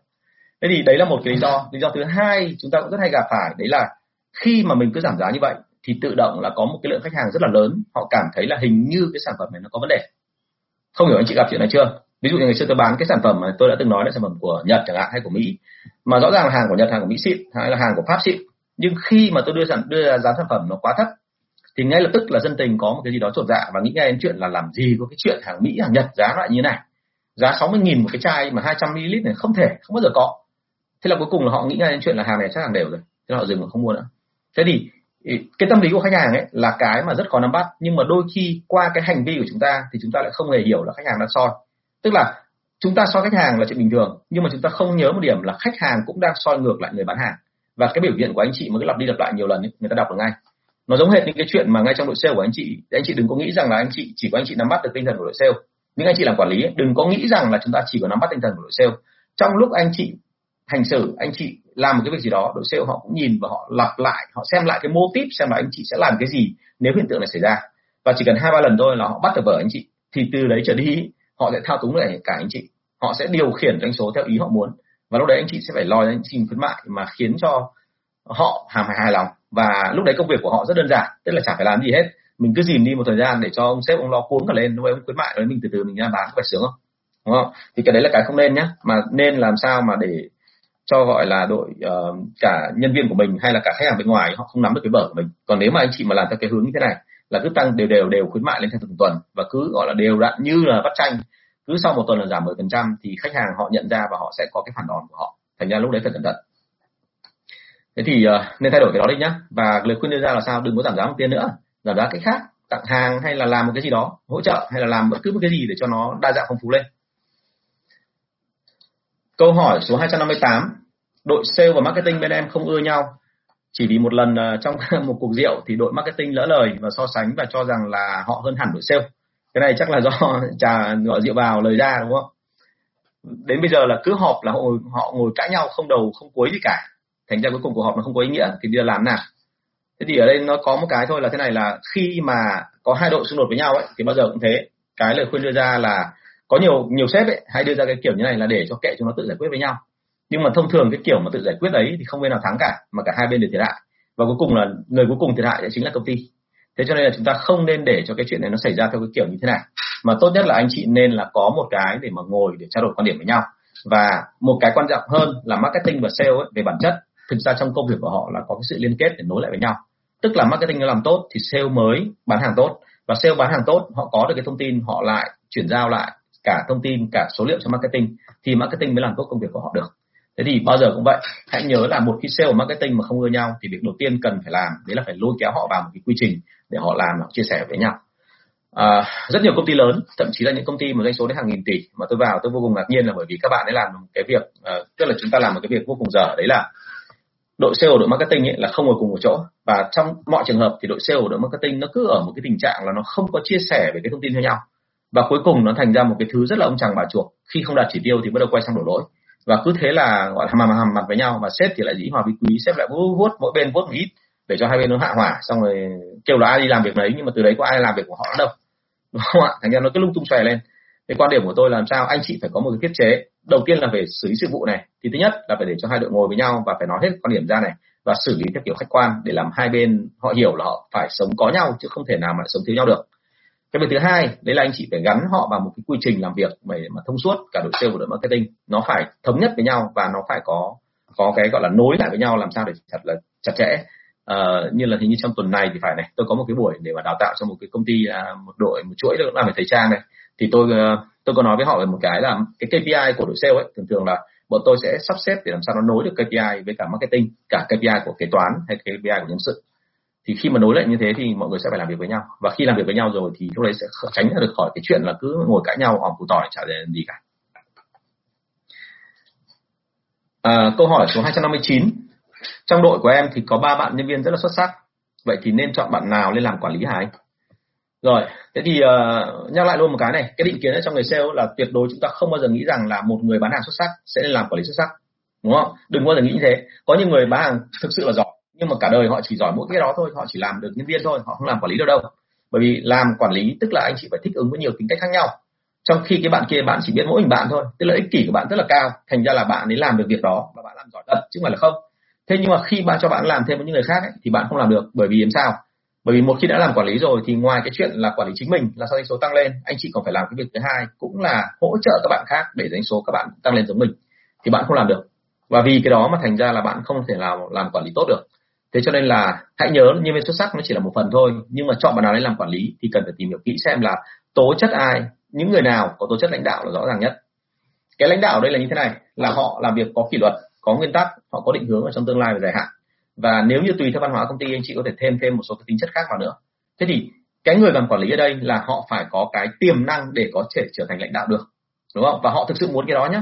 Thế thì đấy là một cái lý do. Lý do thứ hai chúng ta cũng rất hay gặp phải, đấy là khi mà mình cứ giảm giá như vậy thì tự động là có một cái lượng khách hàng rất là lớn. Họ cảm thấy là hình như cái sản phẩm này nó có vấn đề. Không hiểu anh chị gặp chuyện này chưa? Ví dụ như ngày xưa tôi bán cái sản phẩm mà tôi đã từng nói là sản phẩm của Nhật chẳng hạn, hay của Mỹ. Mà rõ ràng là hàng của Nhật, hàng của Mỹ xịn, hay là hàng của Pháp xịn. Nhưng khi mà tôi đưa sản, đưa ra giá sản phẩm nó quá thấp, thì ngay lập tức là dân tình có một cái gì đó chột dạ và nghĩ ngay đến chuyện là làm gì có cái chuyện hàng Mỹ, hàng Nhật giá lại như này. Giá 60 nghìn một cái chai mà 200 ml này không thể, không bao giờ có. Thế là cuối cùng là họ nghĩ ngay đến chuyện là hàng này chắc hàng đều rồi. Thế là họ dừng và không mua nữa. Thế thì cái tâm lý của khách hàng ấy là cái mà rất khó nắm bắt. Nhưng mà đôi khi qua cái hành vi của chúng ta thì chúng ta lại không hề hiểu là khách hàng đang soi. Tức là chúng ta soi khách hàng là chuyện bình thường nhưng mà chúng ta không nhớ một điểm là khách hàng cũng đang soi ngược lại người bán hàng. Và cái biểu hiện của anh chị mà cứ lặp đi lặp lại nhiều lần ấy, người ta đọc được ngay. Nó giống hệt những cái chuyện mà ngay trong đội sale của anh chị. Anh chị đừng có nghĩ rằng là anh chị chỉ có anh chị nắm bắt được tinh thần của đội sale. Những anh chị làm quản lý ấy, đừng có nghĩ rằng là chúng ta chỉ có nắm bắt tinh thần của đội sale. Trong lúc anh chị hành xử anh chị làm một cái việc gì đó, đội sale họ cũng nhìn và họ lặp lại, họ xem lại cái mô típ xem là anh chị sẽ làm cái gì nếu hiện tượng này xảy ra. Và chỉ cần hai ba lần thôi là họ bắt được vở anh chị. Thì từ đấy trở đi, họ sẽ thao túng lại cả anh chị. Họ sẽ điều khiển doanh số theo ý họ muốn. Và lúc đấy anh chị sẽ phải lo anh chị khuyến mại mà khiến cho họ hàm hài lòng. Và lúc đấy công việc của họ rất đơn giản, tức là chả phải làm gì hết. Mình cứ dìm đi một thời gian để cho ông sếp ông lo cuốn cả lên lúc ông khuyến mại rồi mình từ từ mình ra bán, có phải sướng không? Đúng không? Thì cái đấy là cái không nên nhá. Mà nên làm sao mà để cho gọi là đội uh, cả nhân viên của mình hay là cả khách hàng bên ngoài họ không nắm được cái vở của mình. Còn nếu mà anh chị mà làm theo cái hướng như thế này là cứ tăng đều đều đều khuyến mại lên theo từng tuần và cứ gọi là đều đặn như là bắt tranh cứ sau một tuần là giảm 10% thì khách hàng họ nhận ra và họ sẽ có cái phản đòn của họ. Thành ra lúc đấy phải cẩn thận. Thế thì uh, nên thay đổi cái đó đi nhá. Và lời khuyên đưa ra là sao? Đừng có giảm giá một tiền nữa. Giảm giá cách khác tặng hàng hay là làm một cái gì đó hỗ trợ hay là làm bất cứ một cái gì để cho nó đa dạng phong phú lên câu hỏi số 258 đội sale và marketing bên em không ưa nhau. Chỉ vì một lần ờ, trong một cuộc rượu thì đội marketing lỡ lời và so sánh và cho rằng là họ hơn hẳn đội sale. Cái này chắc là do trà gọi rượu vào lời ra đúng không? Đến bây giờ là cứ họp là họ, họ ngồi cãi nhau không đầu không cuối gì cả. Thành ra cuối cùng cuộc họp nó không có ý nghĩa thì bây giờ làm nào? Thế thì ở đây nó có một cái thôi là thế này là khi mà có hai đội xung đột với nhau ấy thì bao giờ cũng thế. Cái lời khuyên đưa ra là có nhiều nhiều sếp ấy hay đưa ra cái kiểu như này là để cho kệ chúng nó tự giải quyết với nhau. Nhưng mà thông thường cái kiểu mà tự giải quyết đấy thì không bên nào thắng cả mà cả hai bên đều thiệt hại. Và cuối cùng là người cuối cùng thiệt hại chính là công ty. Thế cho nên là chúng ta không nên để cho cái chuyện này nó xảy ra theo cái kiểu như thế này. Mà tốt nhất là anh chị nên là có một cái để mà ngồi để trao đổi quan điểm với nhau. Và một cái quan trọng hơn là marketing và sale ấy, về bản chất thực ra trong công việc của họ là có cái sự liên kết để nối lại với nhau. Tức là marketing nó làm tốt thì sale mới bán hàng tốt. Và sale bán hàng tốt họ có được cái thông tin họ lại chuyển giao lại cả thông tin cả số liệu cho marketing thì marketing mới làm tốt công việc của họ được. Thế thì bao giờ cũng vậy hãy nhớ là một khi sale và marketing mà không ưa nhau thì việc đầu tiên cần phải làm đấy là phải lôi kéo họ vào một cái quy trình để họ làm họ chia sẻ với nhau. À, rất nhiều công ty lớn thậm chí là những công ty mà doanh số đến hàng nghìn tỷ mà tôi vào tôi vô cùng ngạc nhiên là bởi vì các bạn ấy làm một cái việc uh, tức là chúng ta làm một cái việc vô cùng dở đấy là đội sale và đội marketing ấy là không ngồi cùng một chỗ. Và trong mọi trường hợp thì đội sale và đội marketing nó cứ ở một cái tình trạng là nó không có chia sẻ về cái thông tin với nhau và cuối cùng nó thành ra một cái thứ rất là ông chàng bà chuột khi không đạt chỉ tiêu thì bắt đầu quay sang đổ lỗi. Và cứ thế là, gọi là, hàm hàm mặt với nhau. Và sếp thì lại dĩ hòa vi quý. Sếp lại vuốt vuốt, mỗi bên vuốt một ít để cho hai bên nó hạ hỏa. Xong rồi kêu là ai đi làm việc đấy nhưng mà từ đấy có ai làm việc của họ đâu. Đúng không ạ? Thành ra nó cứ lung tung xòe lên. Cái quan điểm của tôi là làm sao? Anh chị phải có một cái thiết chế. Đầu tiên là về xử lý sự vụ này. Thì thứ nhất là phải để cho hai đội ngồi với nhau và phải nói hết quan điểm ra này và xử lý theo kiểu khách quan để làm hai bên họ hiểu là họ phải sống có nhau chứ không thể nào mà sống thiếu nhau được cái việc thứ hai đấy là anh chị phải gắn họ vào một cái quy trình làm việc để mà thông suốt cả đội sale và đội marketing. Nó phải thống nhất với nhau và nó phải có có cái gọi là nối lại với nhau làm sao để thật là chặt chẽ. Uh, như là hình như trong tuần này thì phải này tôi có một cái buổi để mà đào tạo cho một cái công ty uh, một đội một chuỗi cũng làm về thời trang này. Thì tôi uh, tôi có nói với họ về một cái là cái KPI của đội sale ấy thường thường là bọn tôi sẽ sắp xếp để làm sao nó nối được KPI với cả marketing cả KPI của kế toán hay KPI của nhân sự thì khi mà nối lại như thế thì mọi người sẽ phải làm việc với nhau. Và khi làm việc với nhau rồi thì lúc đấy sẽ tránh được khỏi cái chuyện là cứ ngồi cãi nhau hòm củ tỏi chả để gì cả. À, câu hỏi số 259 trong đội của em thì có ba bạn nhân viên rất là xuất sắc. Vậy thì nên chọn bạn nào lên làm quản lý hả anh? Rồi thế thì uh, nhắc lại luôn một cái này. Cái định kiến ở trong người sale là tuyệt đối chúng ta không bao giờ nghĩ rằng là một người bán hàng xuất sắc sẽ lên làm quản lý xuất sắc. Đúng không? Đừng bao giờ nghĩ như thế. Có những người bán hàng thực sự là giỏi nhưng mà cả đời họ chỉ giỏi mỗi cái đó thôi họ chỉ làm được nhân viên thôi họ không làm quản lý đâu đâu. Bởi vì làm quản lý tức là anh chị phải thích ứng với nhiều tính cách khác nhau. Trong khi cái bạn kia bạn chỉ biết mỗi mình bạn thôi tức là ích kỷ của bạn rất là cao thành ra là bạn ấy làm được việc đó và bạn làm giỏi thật chứ không phải là không. Thế nhưng mà khi bạn cho bạn làm thêm với những người khác ấy, thì bạn không làm được bởi vì làm sao? Bởi vì một khi đã làm quản lý rồi thì ngoài cái chuyện là quản lý chính mình là sao doanh số tăng lên anh chị còn phải làm cái việc thứ hai cũng là hỗ trợ các bạn khác để doanh số các bạn tăng lên giống mình thì bạn không làm được. Và vì cái đó mà thành ra là bạn không thể nào làm quản lý tốt được thế cho nên là hãy nhớ nhân viên xuất sắc nó chỉ là một phần thôi. Nhưng mà chọn bạn nào để làm quản lý thì cần phải tìm hiểu kỹ xem là tố chất ai, những người nào có tố chất lãnh đạo là rõ ràng nhất. Cái lãnh đạo đây là như thế này, là họ làm việc có kỷ luật, có nguyên tắc, họ có định hướng ở trong tương lai và dài hạn. Và nếu như tùy theo văn hóa công ty, anh chị có thể thêm thêm một số cái tính chất khác vào nữa. Thế thì cái người làm quản lý ở đây là họ phải có cái tiềm năng để có thể trở thành lãnh đạo được, đúng không? Và họ thực sự muốn cái đó nhé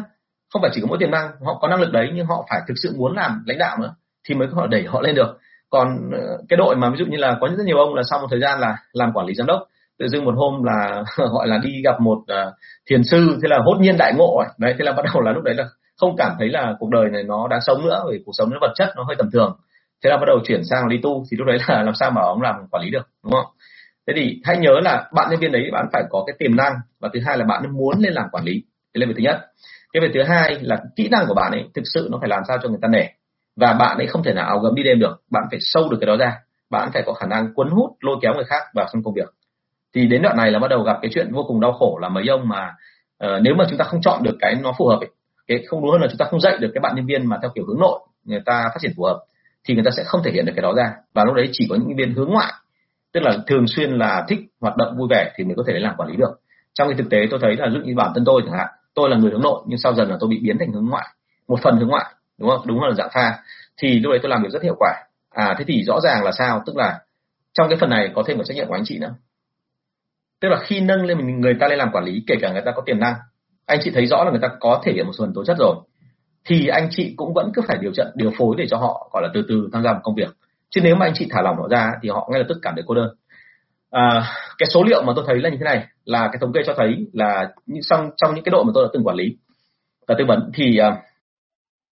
không phải chỉ có mỗi tiềm năng, họ có năng lực đấy, nhưng họ phải thực sự muốn làm lãnh đạo nữa thì mới có họ đẩy họ lên được. Còn ờ, cái đội mà ví dụ như là có rất nhiều ông là sau một thời gian là làm quản lý giám đốc tự dưng một hôm là gọi là đi gặp một uh, thiền sư thế là hốt nhiên đại ngộ ấy. đấy thế là bắt đầu là lúc đấy là không cảm thấy là cuộc đời này nó đáng sống nữa vì cuộc sống nó vật chất nó hơi tầm thường. Thế là bắt đầu chuyển sang đi tu thì lúc đấy là làm sao mà ông làm quản lý được đúng không? Thế thì hãy nhớ là bạn nhân viên đấy bạn phải có cái tiềm năng và thứ hai là bạn muốn lên làm quản lý. Đấy là việc thứ nhất. Cái việc thứ hai là kỹ năng của bạn ấy thực sự nó phải làm sao cho người ta nể và bạn ấy không thể nào áo gấm đi đêm được. Bạn phải sâu được cái đó ra. Bạn phải có khả năng cuốn hút lôi kéo người khác vào trong công việc. Thì đến đoạn này là bắt đầu gặp cái chuyện vô cùng đau khổ là mấy ông mà uh, nếu mà chúng ta không chọn được cái nó phù hợp ấy, cái không đúng hơn là chúng ta không dạy được cái bạn nhân viên mà theo kiểu hướng nội người ta phát triển phù hợp thì người ta sẽ không thể hiện được cái đó ra. Và lúc đấy chỉ có những viên hướng ngoại tức là thường xuyên là thích hoạt động vui vẻ thì mới có thể làm quản lý được. Trong cái thực tế tôi thấy là dụ như bản thân tôi chẳng hạn tôi là người hướng nội nhưng sau dần là tôi bị biến thành hướng ngoại một phần hướng ngoại đúng không? Đúng là dạng pha. Thì lúc đấy tôi làm việc rất hiệu quả. À thế thì rõ ràng là sao? Tức là trong cái phần này có thêm một trách nhiệm của anh chị nữa. Tức là khi nâng lên mình người ta lên làm quản lý kể cả người ta có tiềm năng anh chị thấy rõ là người ta có thể hiện một phần tố chất rồi thì anh chị cũng vẫn cứ phải điều trận điều phối để cho họ gọi là từ từ tham gia một công việc. Chứ nếu mà anh chị thả lỏng họ ra thì họ ngay lập tức cảm thấy cô đơn. À, cái số liệu mà tôi thấy là như thế này là cái thống kê cho thấy là trong trong những cái đội mà tôi đã từng quản lý và tư vấn thì uh,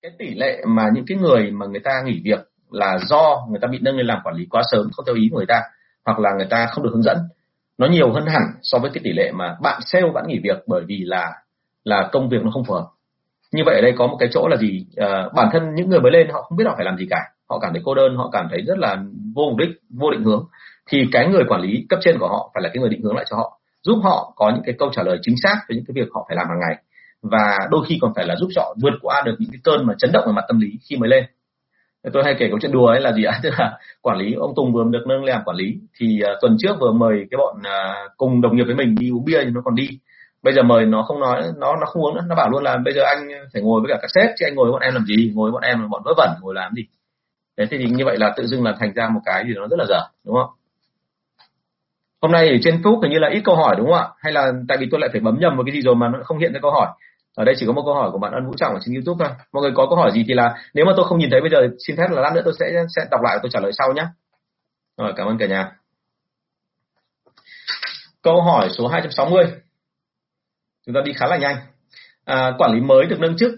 cái tỷ lệ mà những cái người mà người ta nghỉ việc là do người ta bị nâng lên làm quản lý quá sớm không theo ý của người ta hoặc là người ta không được hướng dẫn nó nhiều hơn hẳn so với cái tỷ lệ mà bạn sale bạn nghỉ việc bởi vì là là công việc nó không phù hợp. Như vậy ở đây có một cái chỗ là gì? À, bản thân những người mới lên họ không biết họ phải làm gì cả. Họ cảm thấy cô đơn họ cảm thấy rất là vô mục đích vô định hướng. Thì cái người quản lý cấp trên của họ phải là cái người định hướng lại cho họ giúp họ có những cái câu trả lời chính xác về những cái việc họ phải làm hàng ngày và đôi khi còn phải là giúp họ vượt qua được những cái cơn mà chấn động về mặt tâm lý khi mới lên. Tôi hay kể câu chuyện đùa ấy là gì ạ? Tức là quản lý ông Tùng vừa được nâng lên làm quản lý thì uh, tuần trước vừa mời cái bọn uh, cùng đồng nghiệp với mình đi uống bia thì nó còn đi. Bây giờ mời nó không nói nó nó không uống nữa. Nó bảo luôn là bây giờ anh phải ngồi với cả các sếp chứ anh ngồi với bọn em làm gì? Ngồi với bọn em là bọn vớ vẩn ngồi làm gì thế thì như vậy là tự dưng là thành ra một cái gì nó rất là dở đúng không? Hôm nay ở trên Facebook hình như là ít câu hỏi đúng không ạ? Hay là tại vì tôi lại phải bấm nhầm một cái gì rồi mà nó không hiện ra câu hỏi ở đây chỉ có một câu hỏi của bạn ân vũ trọng ở trên youtube thôi. Mọi người có câu hỏi gì thì là nếu mà tôi không nhìn thấy bây giờ xin phép là lát nữa tôi sẽ sẽ đọc lại và tôi trả lời sau nhé rồi cảm ơn cả nhà. Câu hỏi số 260 chúng ta đi khá là nhanh. À, quản lý mới được nâng chức.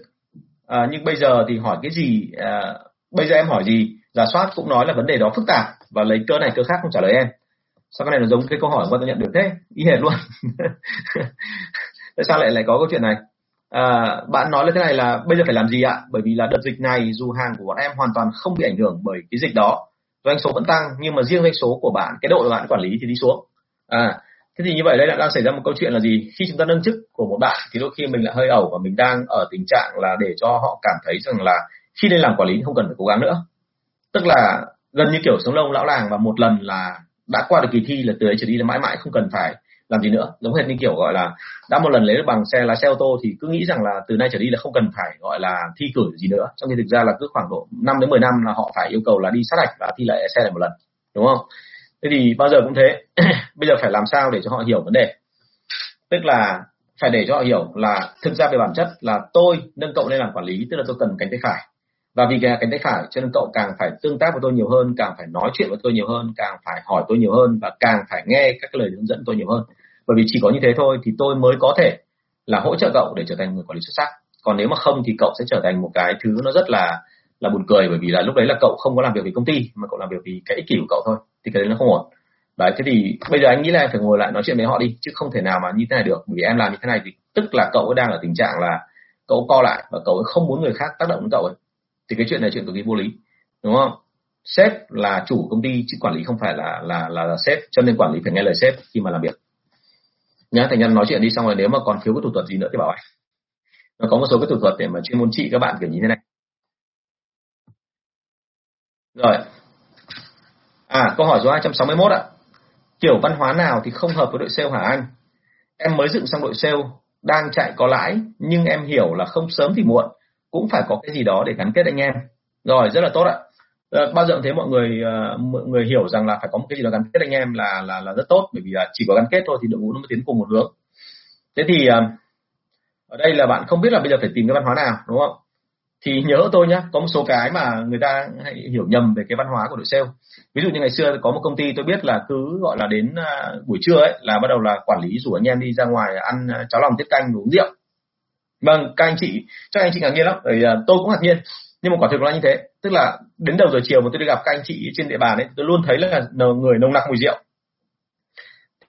À, nhưng bây giờ thì hỏi cái gì à, bây giờ em hỏi gì? Giả soát cũng nói là vấn đề đó phức tạp và lấy cơ này cơ khác không trả lời em. Sao cái này nó giống cái câu hỏi mà tôi nhận được thế? Y hệt luôn. Tại sao lại lại có câu chuyện này? À, bạn nói là thế này là bây giờ phải làm gì ạ? Bởi vì là đợt dịch này dù hàng của bọn em hoàn toàn không bị ảnh hưởng bởi cái dịch đó. Doanh số vẫn tăng nhưng mà riêng doanh số của bạn cái độ bạn quản lý thì đi xuống. À thế thì như vậy đây đang xảy ra một câu chuyện là gì? Khi chúng ta nâng chức của một bạn thì đôi khi mình lại hơi ẩu và mình đang ở tình trạng là để cho họ cảm thấy rằng là khi lên làm quản lý không cần phải cố gắng nữa. Tức là gần như kiểu sống lâu lão làng và một lần là đã qua được kỳ thi là từ ấy trở đi là mãi mãi không cần phải làm gì nữa? Giống hệt như kiểu, gọi là, đã một lần lấy được bằng xe lái xe ô tô thì cứ nghĩ rằng là từ nay trở đi là không cần phải, gọi là, thi cử gì nữa. Trong khi thực ra là cứ khoảng độ 5 đến 10 năm là họ phải yêu cầu là đi sát hạch và thi lại xe lại một lần, đúng không? Thế thì bao giờ cũng thế. Bây giờ phải làm sao để cho họ hiểu vấn đề? Tức là phải để cho họ hiểu là thực ra về bản chất là tôi nâng cậu lên làm quản lý, tức là tôi cần cánh tay phải và vì cái cánh tay phải, cho nên cậu càng phải tương tác với tôi nhiều hơn, càng phải nói chuyện với tôi nhiều hơn, càng phải hỏi tôi nhiều hơn và càng phải nghe các cái lời hướng dẫn tôi nhiều hơn. Bởi vì chỉ có như thế thôi thì tôi mới có thể là hỗ trợ cậu để trở thành người quản lý xuất sắc. Còn nếu mà không thì cậu sẽ trở thành một cái thứ nó rất là là buồn cười, bởi vì là lúc đấy là cậu không có làm việc vì công ty, mà cậu làm việc vì cái ích kỷ của cậu thôi, thì cái đấy nó không ổn. Đấy, thế thì bây giờ anh nghĩ là em phải ngồi lại nói chuyện với họ đi, chứ không thể nào mà như thế này được. Bởi vì em làm như thế này thì tức là cậu đang ở tình trạng là cậu co lại và cậu không muốn người khác tác động đến cậu ấy thì cái chuyện này chuyện cực kỳ vô lý đúng không? Sếp là chủ công ty chứ quản lý không phải là là là, là sếp cho nên quản lý phải nghe lời sếp khi mà làm việc. Nhá thành nhân nói chuyện đi xong rồi nếu mà còn thiếu cái thủ thuật gì nữa thì bảo anh. Nó có một số cái thủ thuật để mà chuyên môn trị các bạn kiểu như thế này. Rồi. À câu hỏi số 261 ạ. Kiểu văn hóa nào thì không hợp với đội sale hả anh? Em mới dựng xong đội sale đang chạy có lãi nhưng em hiểu là không sớm thì muộn cũng phải có cái gì đó để gắn kết anh em. Rồi, rất là tốt ạ. Ờ, bao giờ thế mọi người ờ, mọi người hiểu rằng là phải có một cái gì đó gắn kết anh em là là là rất tốt, bởi vì là chỉ có gắn kết thôi thì đội ngũ nó mới tiến cùng một hướng. Thế thì ờ, ở đây là bạn không biết là bây giờ phải tìm cái văn hóa nào, đúng không? Thì nhớ tôi nhá, có một số cái mà người ta hay hiểu nhầm về cái văn hóa của đội sale. Ví dụ như ngày xưa có một công ty tôi biết là cứ gọi là đến buổi trưa ấy, là bắt đầu là quản lý rủ anh em đi ra ngoài ăn cháo lòng tiết canh, uống rượu vâng các anh chị chắc anh chị ngạc nhiên lắm bởi uh, tôi cũng ngạc nhiên. Nhưng mà quả thực là như thế tức là đến đầu giờ chiều mà tôi đi gặp các anh chị trên địa bàn ấy tôi luôn thấy là người nồng nặc mùi rượu.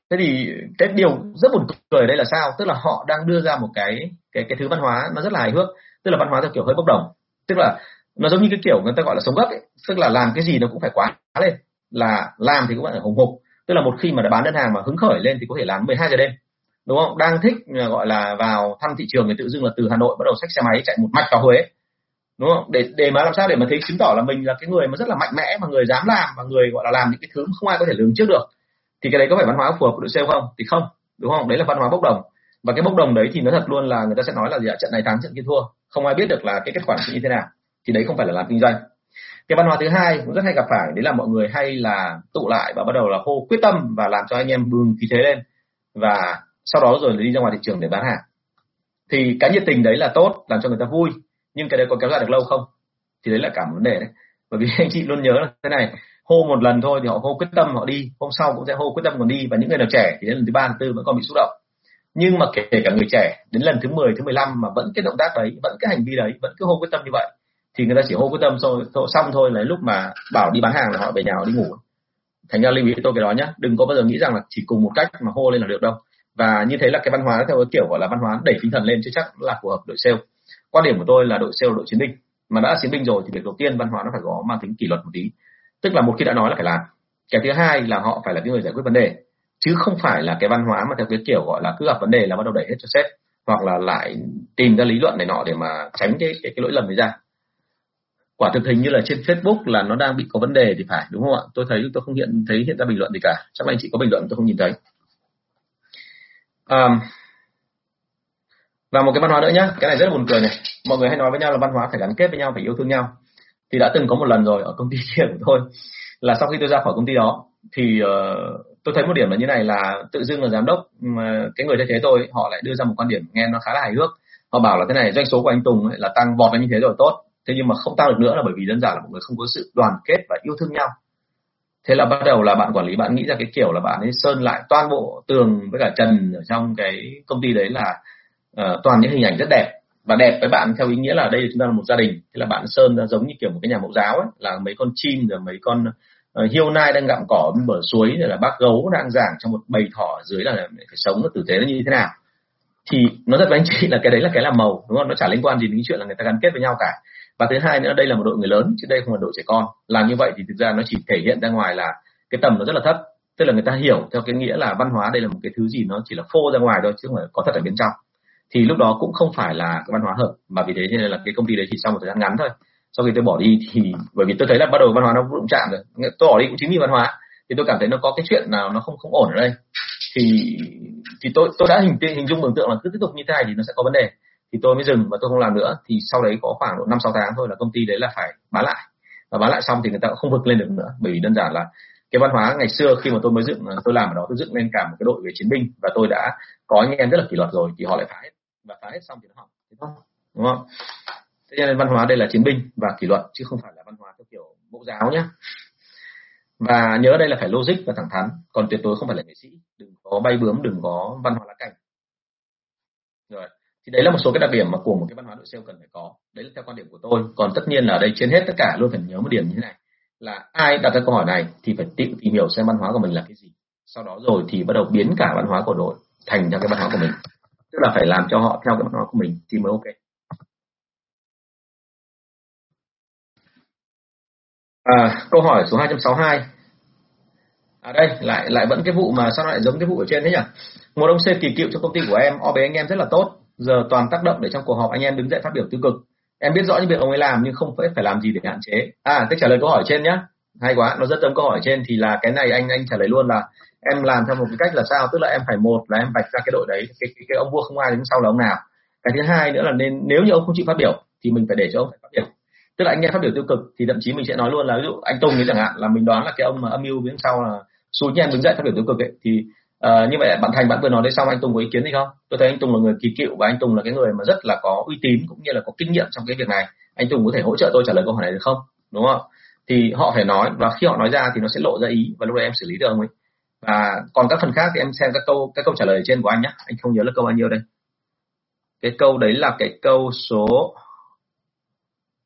Thế thì cái điều rất buồn cười ở đây là sao? Tức là họ đang đưa ra một cái cái cái thứ văn hóa nó rất là hài hước tức là văn hóa theo kiểu hơi bốc đồng. Tức là nó giống như cái kiểu người ta gọi là sống gấp ấy tức là làm cái gì nó cũng phải quá lên. Là làm thì cũng phải hùng hục. Tức là một khi mà đã bán đơn hàng mà hứng khởi lên thì có thể làm 12 giờ đêm đúng không? Đang thích à, gọi là, vào thăm thị trường thì tự dưng là từ hà nội bắt đầu xách xe máy chạy một mạch vào huế. Đúng không? Để để mà làm sao để mà thấy chứng tỏ là mình là cái người mà rất là mạnh mẽ mà người dám làm và người, gọi là, làm những cái thứ không ai có thể lường trước được, thì cái đấy có phải văn hóa phù hợp của đội sale không? Thì không. Đúng không? Đấy là văn hóa bốc đồng. Và cái bốc đồng đấy thì nó thật luôn là người ta sẽ nói là gì ạ? Trận này thắng, trận kia thua. Không ai biết được là cái kết quả như thế nào. Thì đấy không phải là làm kinh doanh. Cái văn hóa thứ hai cũng rất hay gặp phải, đấy là mọi người hay là tụ lại và bắt đầu là hô quyết tâm và làm cho anh em bừng khí thế lên. Và sau đó rồi đi ra ngoài thị trường để bán hàng. Thì cái nhiệt tình đấy là tốt làm cho người ta vui nhưng cái đấy có kéo dài được lâu không? Thì đấy là cả một vấn đề đấy. Bởi vì anh chị luôn nhớ là thế này hô một lần thôi thì họ hô quyết tâm họ đi hôm sau cũng sẽ hô quyết tâm còn đi và những người nào trẻ thì đến lần thứ ba thứ tư vẫn còn bị xúc động. Nhưng mà kể cả người trẻ đến lần thứ 10, thứ 15 mà vẫn cái động tác đấy vẫn cái hành vi đấy vẫn cứ hô quyết tâm như vậy thì người ta chỉ hô quyết tâm xong, xong thôi là lúc mà bảo đi bán hàng là họ về nhà họ đi ngủ. Thành ra lưu ý tôi cái đó nhá đừng có bao giờ nghĩ rằng là chỉ cùng một cách mà hô lên là được đâu và như thế là cái văn hóa theo cái kiểu gọi là văn hóa đẩy tinh thần lên chứ chắc là phù hợp đội sale. Quan điểm của tôi là đội sale đội chiến binh. Mà đã chiến binh rồi thì việc đầu tiên văn hóa nó phải có mang tính kỷ luật một tí. Tức là một khi đã nói là phải làm cái thứ hai là họ phải là cái người giải quyết vấn đề. Chứ không phải là cái văn hóa mà theo cái kiểu gọi là cứ gặp vấn đề là bắt đầu đẩy hết cho sếp hoặc là lại tìm ra lý luận này nọ để mà tránh cái cái, cái lỗi lầm đấy ra. Quả thực hình như là trên Facebook là nó đang bị có vấn đề thì phải đúng không ạ? Tôi thấy tôi không hiện thấy hiện ra bình luận gì cả. Chắc là anh chị có bình luận tôi không nhìn thấy um, và một cái văn hóa nữa nhá cái này rất là buồn cười này. Mọi người hay nói với nhau là văn hóa phải gắn kết với nhau phải yêu thương nhau. Thì đã từng có một lần rồi ở công ty kia của tôi là sau khi tôi ra khỏi công ty đó thì uh, tôi thấy một điểm là như này là tự dưng là giám đốc ờ, cái người thay thế tôi họ lại đưa ra một quan điểm nghe nó khá là hài hước. Họ bảo là thế này doanh số của anh Tùng ấy là tăng vọt lên như thế rồi tốt. Thế nhưng mà không tăng được nữa là bởi vì đơn giản là mọi người không có sự đoàn kết và yêu thương nhau thế là bắt đầu là bạn quản lý bạn nghĩ ra cái kiểu là bạn ấy sơn lại toàn bộ tường với cả trần ở trong cái công ty đấy là uh, toàn những hình ảnh rất đẹp. Và đẹp với bạn theo ý nghĩa là đây chúng ta là một gia đình. Thế là bạn sơn ra giống như kiểu một cái nhà mẫu giáo ấy, là mấy con chim rồi mấy con uh, hiêu nai đang gặm cỏ bên bờ suối rồi là bác gấu đang giảng trong một bầy thỏ dưới là phải sống nó tử tế nó như thế nào. Thì nó rất với anh chị là cái đấy là cái làm màu đúng không? Nó chả liên quan gì đến chuyện là người ta gắn kết với nhau cả và thứ hai nữa, đây là một đội người lớn, chứ đây không phải đội trẻ con. Làm như vậy thì thực ra nó chỉ thể hiện ra ngoài là cái tầm nó rất là thấp. Tức là người ta hiểu theo cái nghĩa là văn hóa đây là một cái thứ gì nó chỉ là phô ra ngoài thôi, chứ không phải có thật ở bên trong. Thì lúc đó cũng không phải là cái văn hóa hợp, mà vì thế nên là cái công ty đấy chỉ sau một thời gian ngắn thôi. Sau khi tôi bỏ đi thì, bởi vì tôi thấy là bắt đầu văn hóa nó đụng chạm rồi. Tôi bỏ đi cũng chính vì văn hóa, thì tôi cảm thấy nó có cái chuyện nào nó không không ổn ở đây. Thì thì tôi tôi đã hình hình dung tưởng tượng là cứ tiếp tục như thế này thì nó sẽ có vấn đề thì tôi mới dừng và tôi không làm nữa. Thì sau đấy có khoảng độ năm, sáu tháng thôi là công ty đấy là phải bán lại. Và bán lại xong thì người ta cũng không vực lên được nữa, bởi vì đơn giản là cái văn hóa ngày xưa khi mà tôi mới dựng, tôi làm ở đó, tôi dựng lên cả một cái đội về chiến binh và tôi đã có anh em rất là kỷ luật rồi, thì họ lại phá hết. Và phá hết xong thì nó hỏng đúng không? Thế nên văn hóa đây là chiến binh và kỷ luật, chứ không phải là văn hóa theo kiểu mẫu giáo nhé và nhớ đây là phải logic và thẳng thắn, còn tuyệt đối không phải là nghệ sĩ. Đừng có bay bướm, đừng có văn hóa lá cành thì đấy là một số cái đặc điểm mà của một cái văn hóa đội sale cần phải có. Đấy là theo quan điểm của tôi. Còn tất nhiên là ở đây trên hết tất cả luôn phải nhớ một điểm như thế này là ai đặt ra câu hỏi này thì phải tự tìm hiểu xem văn hóa của mình là cái gì. Sau đó rồi thì bắt đầu biến cả văn hóa của đội thành theo cái văn hóa của mình. Tức là phải làm cho họ theo cái văn hóa của mình thì mới ok. À, câu hỏi số 262 à đây lại lại vẫn cái vụ mà sao lại giống cái vụ ở trên thế nhỉ? Một ông C kỳ cựu trong công ty của em o bé anh em rất là tốt giờ toàn tác động để trong cuộc họp anh em đứng dậy phát biểu tiêu cực. Em biết rõ những việc ông ấy làm nhưng không phải phải làm gì để hạn chế. À cách trả lời câu hỏi trên nhá. Hay quá nó rất giống câu hỏi trên thì là cái này anh anh trả lời luôn là em làm theo một cái cách là sao? Tức là em phải một là em vạch ra cái đội đấy cái, cái, cái ông vua không ai đứng sau là ông nào. Cái thứ hai nữa là nên nếu như ông không chịu phát biểu thì mình phải để cho ông phải phát biểu. Tức là anh nghe phát biểu tiêu cực thì thậm chí mình sẽ nói luôn là ví dụ anh Tùng ấy chẳng hạn là mình đoán là cái ông mà âm mưu đứng sau là số anh em đứng dậy phát biểu tiêu cực ấy thì À, như vậy bạn Thành bạn vừa nói đấy xong anh Tùng có ý kiến gì không? Tôi thấy anh Tùng là người kỳ cựu và anh Tùng là cái người mà rất là có uy tín cũng như là có kinh nghiệm trong cái việc này. Anh Tùng có thể hỗ trợ tôi trả lời câu hỏi này được không? Đúng không? Thì họ phải nói và khi họ nói ra thì nó sẽ lộ ra ý và lúc đấy em xử lý được không ấy? Và còn các phần khác thì em xem các câu các câu trả lời trên của anh nhé anh không nhớ là câu bao nhiêu đây. Cái câu đấy là cái câu số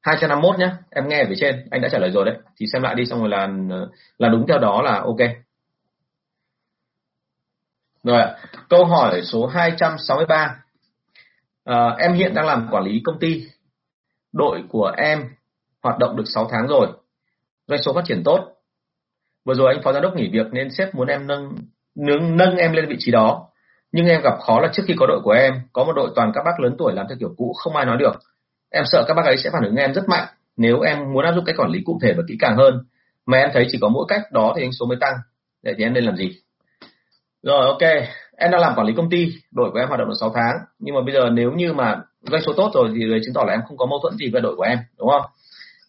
251 nhé em nghe ở phía trên anh đã trả lời rồi đấy. Thì xem lại đi xong rồi là là đúng theo đó là ok rồi câu hỏi số 263 à, ờ, em hiện đang làm quản lý công ty. Đội của em hoạt động được 6 tháng rồi. Doanh số phát triển tốt. Vừa rồi anh phó giám đốc nghỉ việc nên sếp muốn em nâng nâng nâng em lên vị trí đó. Nhưng em gặp khó là trước khi có đội của em có một đội toàn các bác lớn tuổi làm theo kiểu cũ không ai nói được. Em sợ các bác ấy sẽ phản ứng em rất mạnh nếu em muốn áp dụng cách quản lý cụ thể và kỹ càng hơn. Mà em thấy chỉ có mỗi cách đó thì doanh số mới tăng. Vậy thì em nên làm gì? Rồi, ok. Em đang làm quản lý công ty, đội của em hoạt động được 6 tháng. Nhưng mà bây giờ nếu như mà doanh số tốt rồi thì chứng tỏ là em không có mâu thuẫn gì với đội của em, đúng không?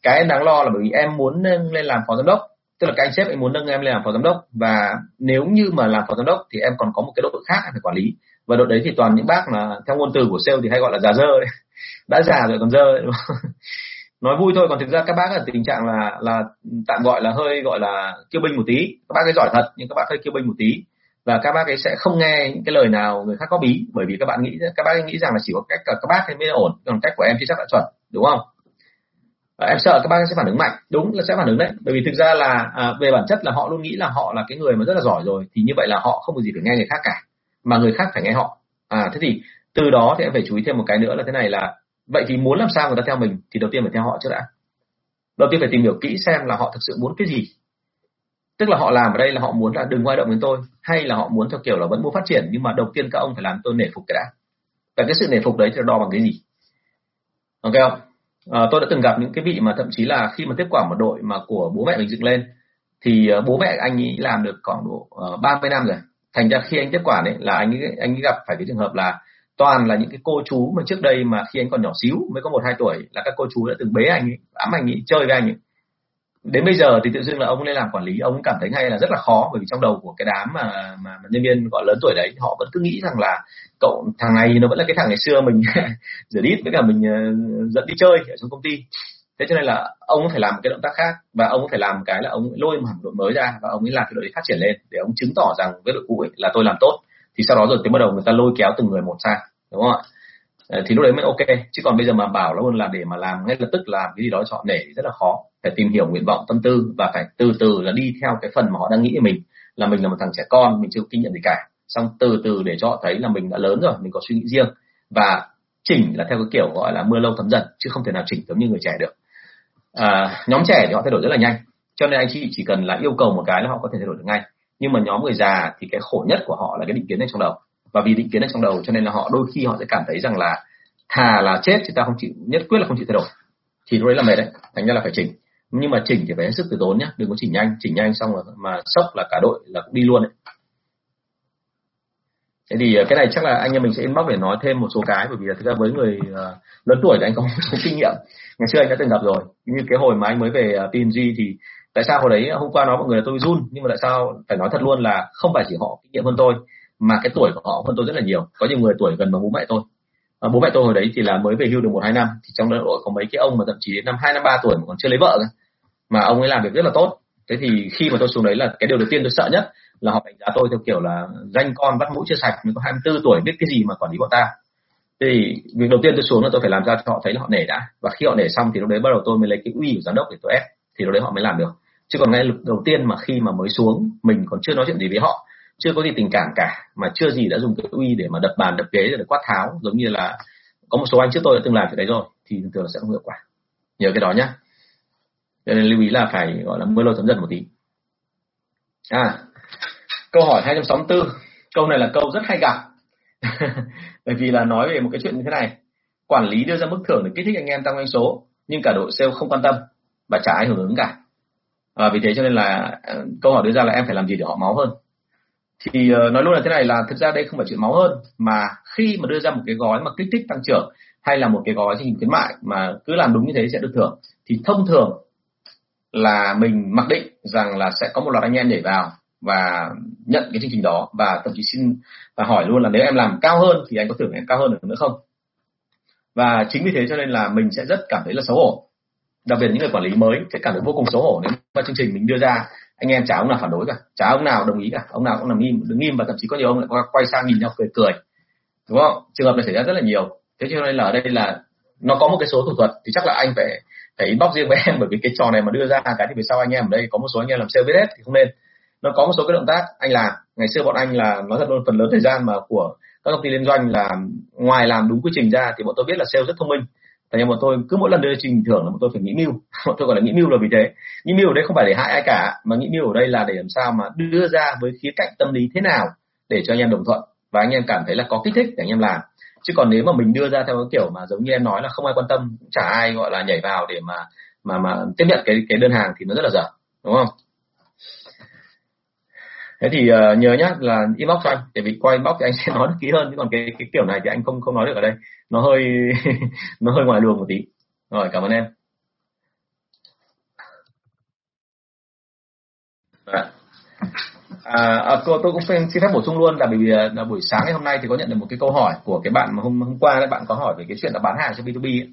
Cái em đáng lo là bởi vì em muốn lên làm phó giám đốc. Tức là các anh sếp anh muốn nâng em lên làm phó giám đốc. Và nếu như mà làm phó giám đốc thì em còn có một cái đội khác em phải quản lý. Và đội đấy thì toàn những bác mà theo ngôn từ của sale thì hay gọi là già dơ đấy đã già rồi còn dơ nói vui thôi, còn thực ra các bác ở tình trạng là là tạm gọi là hơi gọi là kiêu binh một tí. Các bác ấy giỏi thật, nhưng các bác hơi kiêu binh một tí và các bác ấy sẽ không nghe những cái lời nào người khác có bí bởi vì các bạn nghĩ các bác ấy nghĩ rằng là chỉ có cách các bác ấy mới ổn còn cách của em chưa chắc đã chuẩn đúng không? Và em sợ các bác sẽ phản ứng mạnh. Đúng là sẽ phản ứng đấy bởi vì thực ra là à, về bản chất là họ luôn nghĩ là họ là cái người mà rất là giỏi rồi thì như vậy là họ không có gì phải nghe người khác cả mà người khác phải nghe họ. À thế thì từ đó thì em phải chú ý thêm một cái nữa là thế này là vậy thì muốn làm sao người ta theo mình thì đầu tiên phải theo họ trước đã. Đầu tiên phải tìm hiểu kỹ xem là họ thực sự muốn cái gì tức là họ làm ở đây là họ muốn là đừng quay động đến tôi hay là họ muốn theo kiểu là vẫn muốn phát triển nhưng mà đầu tiên các ông phải làm tôi nể phục cái đã. Và cái sự nể phục đấy thì đo bằng cái gì? Ok không? À, tôi đã từng gặp những cái vị mà thậm chí là khi mà tiếp quản một đội mà của bố mẹ mình dựng lên thì ờ, bố mẹ anh ấy làm được khoảng độ ờ, ba uh, 30 năm rồi. Thành ra khi anh tiếp quản ấy là anh ấy, anh ấy gặp phải cái trường hợp là toàn là những cái cô chú mà trước đây mà khi anh còn nhỏ xíu mới có một hai tuổi là các cô chú đã từng bế anh ấy ám anh ấy chơi với anh ấy đến bây giờ thì tự dưng là ông lên làm quản lý ông cảm thấy ngay là rất là khó bởi vì trong đầu của cái đám mà mà, mà nhân viên gọi lớn tuổi đấy họ vẫn cứ nghĩ rằng là cậu thằng này nó vẫn là cái thằng ngày xưa mình rửa đít với cả mình uh, dẫn đi chơi ở trong công ty. Thế cho nên là ông phải làm cái động tác khác và ông phải làm cái là ông lôi một đội mới ra và ông ấy làm cái đội phát triển lên để ông chứng tỏ rằng với đội cũ ấy là tôi làm tốt. Thì sau đó rồi thì bắt đầu người ta lôi kéo từng người một sang đúng không ạ? Ờ, thì lúc đấy mới ok. Chứ còn bây giờ mà bảo nó là để mà làm ngay lập tức làm cái gì đó cho họ nể rất là khó phải tìm hiểu nguyện vọng tâm tư và phải từ từ là đi theo cái phần mà họ đang nghĩ về mình là mình là một thằng trẻ con mình chưa có kinh nghiệm gì cả. Xong từ từ để cho họ thấy là mình đã lớn rồi mình có suy nghĩ riêng. Và chỉnh là theo cái kiểu gọi là mưa lâu thấm dần chứ không thể nào chỉnh giống như người trẻ được. À, nhóm trẻ thì họ thay đổi rất là nhanh. Cho nên anh chị chỉ cần là yêu cầu một cái là họ có thể thay đổi được ngay. Nhưng mà nhóm người già thì cái khổ nhất của họ là cái định kiến ở trong đầu. Và vì định kiến ở trong đầu cho nên là họ đôi khi họ sẽ cảm thấy rằng là thà là chết chứ ta không chịu nhất quyết là không chịu thay đổi. Thì lúc đấy là mệt đấy. Thành ra là phải chỉnh nhưng mà chỉnh thì phải hết sức từ tốn nhé đừng có chỉnh nhanh. Chỉnh nhanh xong rồi mà sốc là cả đội là cũng đi luôn đấy. Thế thì ờ, cái này chắc là anh em mình sẽ inbox để nói thêm một số cái bởi vì là thực ra với người uh, lớn tuổi thì anh có một số kinh nghiệm. Ngày xưa anh đã từng gặp rồi. Như cái hồi mà anh mới về ờ, uh, PNG thì tại sao hồi đấy hôm qua nói mọi người là tôi run nhưng mà tại sao phải nói thật luôn là không phải chỉ họ kinh nghiệm hơn tôi mà cái tuổi của họ hơn tôi rất là nhiều. Có nhiều người tuổi gần bằng bố mẹ tôi. À, bố mẹ tôi hồi đấy thì là mới về hưu được một hai năm thì trong đội có mấy cái ông mà thậm chí đến năm hai năm ba tuổi mà còn chưa lấy vợ cả mà ông ấy làm việc rất là tốt. Thế thì khi mà tôi xuống đấy là cái điều đầu tiên tôi sợ nhất là họ đánh giá tôi theo kiểu là danh con bắt mũi chưa sạch, mình có 24 tuổi, biết cái gì mà quản lý bọn ta. Thì việc đầu tiên tôi xuống là tôi phải làm ra cho họ thấy là họ nể đã. Và khi họ nể xong thì lúc đấy bắt đầu tôi mới lấy cái uy của giám đốc để tôi ép, thì lúc đấy họ mới làm được. Chứ còn ngay lúc đầu tiên mà khi mà mới xuống, mình còn chưa nói chuyện gì với họ, chưa có gì tình cảm cả, mà chưa gì đã dùng cái uy để mà đập bàn, đập ghế, để quát tháo, giống như là có một số anh trước tôi đã từng làm việc đấy rồi, thì thường thường sẽ không hiệu quả. Nhớ cái đó nhá cho nên lưu ý là phải gọi là mưa lâu thấm dần một tí. À câu hỏi 264 câu này là câu rất hay gặp. Bởi vì là nói về một cái chuyện như thế này. Quản lý đưa ra mức thưởng để kích thích anh em tăng doanh số nhưng cả đội sale không quan tâm và chả ai hưởng ứng cả. À, vì thế cho nên là ờ, câu hỏi đưa ra là em phải làm gì để họ máu hơn? Thì uh, nói luôn là thế này là thực ra đây không phải chuyện máu hơn mà khi mà đưa ra một cái gói mà kích thích tăng trưởng hay là một cái gói chương trình khuyến mại mà cứ làm đúng như thế sẽ được thưởng thì thông thường là mình mặc định rằng là sẽ có một loạt anh em nhảy vào và nhận cái chương trình đó. Và thậm chí xin và hỏi luôn là nếu em làm cao hơn thì anh có thưởng em cao hơn được nữa không? Và chính vì thế cho nên là mình sẽ rất cảm thấy là xấu hổ. Đặc biệt những người quản lý mới sẽ cảm thấy vô cùng xấu hổ nếu mà chương trình mình đưa ra, anh em chả ông nào phản đối cả, chả ông nào đồng ý cả, ông nào cũng làm im, đứng im và thậm chí có nhiều ông lại quay sang nhìn nhau cười cười. Đúng không? Trường hợp này xảy ra rất là nhiều. Thế cho nên là ở đây là nó có một cái số thủ thuật thì chắc là anh phải phải inbox riêng với em, bởi vì cái trò này mà đưa ra cái thì về sau anh em ở đây có một số anh em làm sale biết hết thì không nên. Nó có một số cái động tác anh làm. Ngày xưa bọn anh là nói thật luôn, phần lớn thời gian mà của các công ty liên doanh là ngoài làm đúng quy trình ra thì bọn tôi biết là sale rất thông minh. Thế nhưng bọn tôi cứ mỗi lần đưa trình thưởng là bọn tôi phải nghĩ mưu. Bọn tôi gọi là nghĩ mưu là vì thế. Nghĩ mưu ở đây không phải để hại ai cả, mà nghĩ mưu ở đây là để làm sao mà đưa ra với khía cạnh tâm lý thế nào để cho anh em đồng thuận. Và anh em cảm thấy là có kích thích để anh em làm chứ còn nếu mà mình đưa ra theo cái kiểu mà giống như em nói là không ai quan tâm cũng chả ai gọi là nhảy vào để mà mà mà tiếp nhận cái cái đơn hàng thì nó rất là dở đúng không? Thế thì uh, nhớ nhá là inbox cho anh để vì qua inbox thì anh sẽ nói được kỹ hơn chứ còn cái cái kiểu này thì anh không không nói được ở đây. Nó hơi nó hơi ngoài luồng một tí. Rồi cảm ơn em. Dạ. À, à, cô tôi cũng xin, xin phép bổ sung luôn là bởi vì à, là buổi sáng ngày hôm nay thì có nhận được một cái câu hỏi của cái bạn mà hôm hôm qua đấy bạn có hỏi về cái chuyện là bán hàng cho B2B ấy.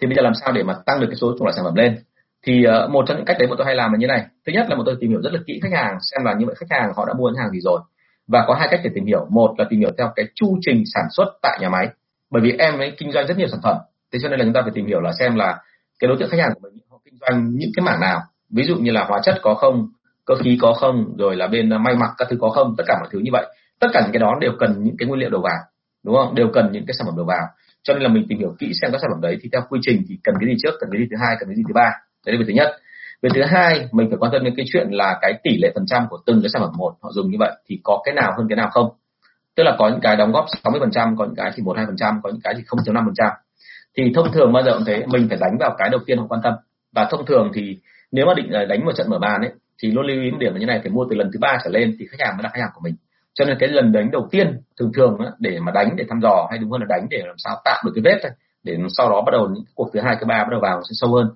thì bây giờ làm sao để mà tăng được cái số chủng loại sản phẩm lên? Thì uh, một trong những cách đấy bọn tôi hay làm là như này. Thứ nhất là bọn tôi tìm hiểu rất là kỹ khách hàng xem là như vậy khách hàng họ đã mua những hàng gì rồi. Và có hai cách để tìm hiểu. Một là tìm hiểu theo cái chu trình sản xuất tại nhà máy. Bởi vì em ấy kinh doanh rất nhiều sản phẩm. Thế cho nên là chúng ta phải tìm hiểu là xem là cái đối tượng khách hàng của mình họ kinh doanh những cái mảng nào. Ví dụ như là hóa chất có không cơ khí có không, rồi là bên may mặc các thứ có không, tất cả mọi thứ như vậy. Tất cả những cái đó đều cần những cái nguyên liệu đầu vào, đúng không? Đều cần những cái sản phẩm đầu vào. Cho nên là mình tìm hiểu kỹ xem các sản phẩm đấy thì theo quy trình thì cần cái gì trước, cần cái gì thứ hai, cần cái gì thứ ba. Đấy là việc thứ nhất. Về thứ hai, mình phải quan tâm đến cái chuyện là cái tỷ lệ phần trăm của từng cái sản phẩm một họ dùng như vậy thì có cái nào hơn cái nào không. Tức là có những cái đóng góp 60 phần trăm, có những cái thì một hai phần trăm, có những cái thì không năm phần trăm. Thì thông thường bao giờ cũng thế, mình phải đánh vào cái đầu tiên họ quan tâm. Và thông thường thì nếu mà định ờ, đánh một trận mở bàn ấy thì luôn lưu ý một điểm là như này, phải mua từ lần thứ ba trở lên thì khách hàng mới là khách hàng của mình. Cho nên cái lần đánh đầu tiên, thường thường để mà đánh, để thăm dò hay đúng hơn là đánh để làm sao tạo được cái vết thôi, để sau đó bắt đầu những cuộc thứ hai, thứ ba bắt đầu vào sẽ sâu hơn.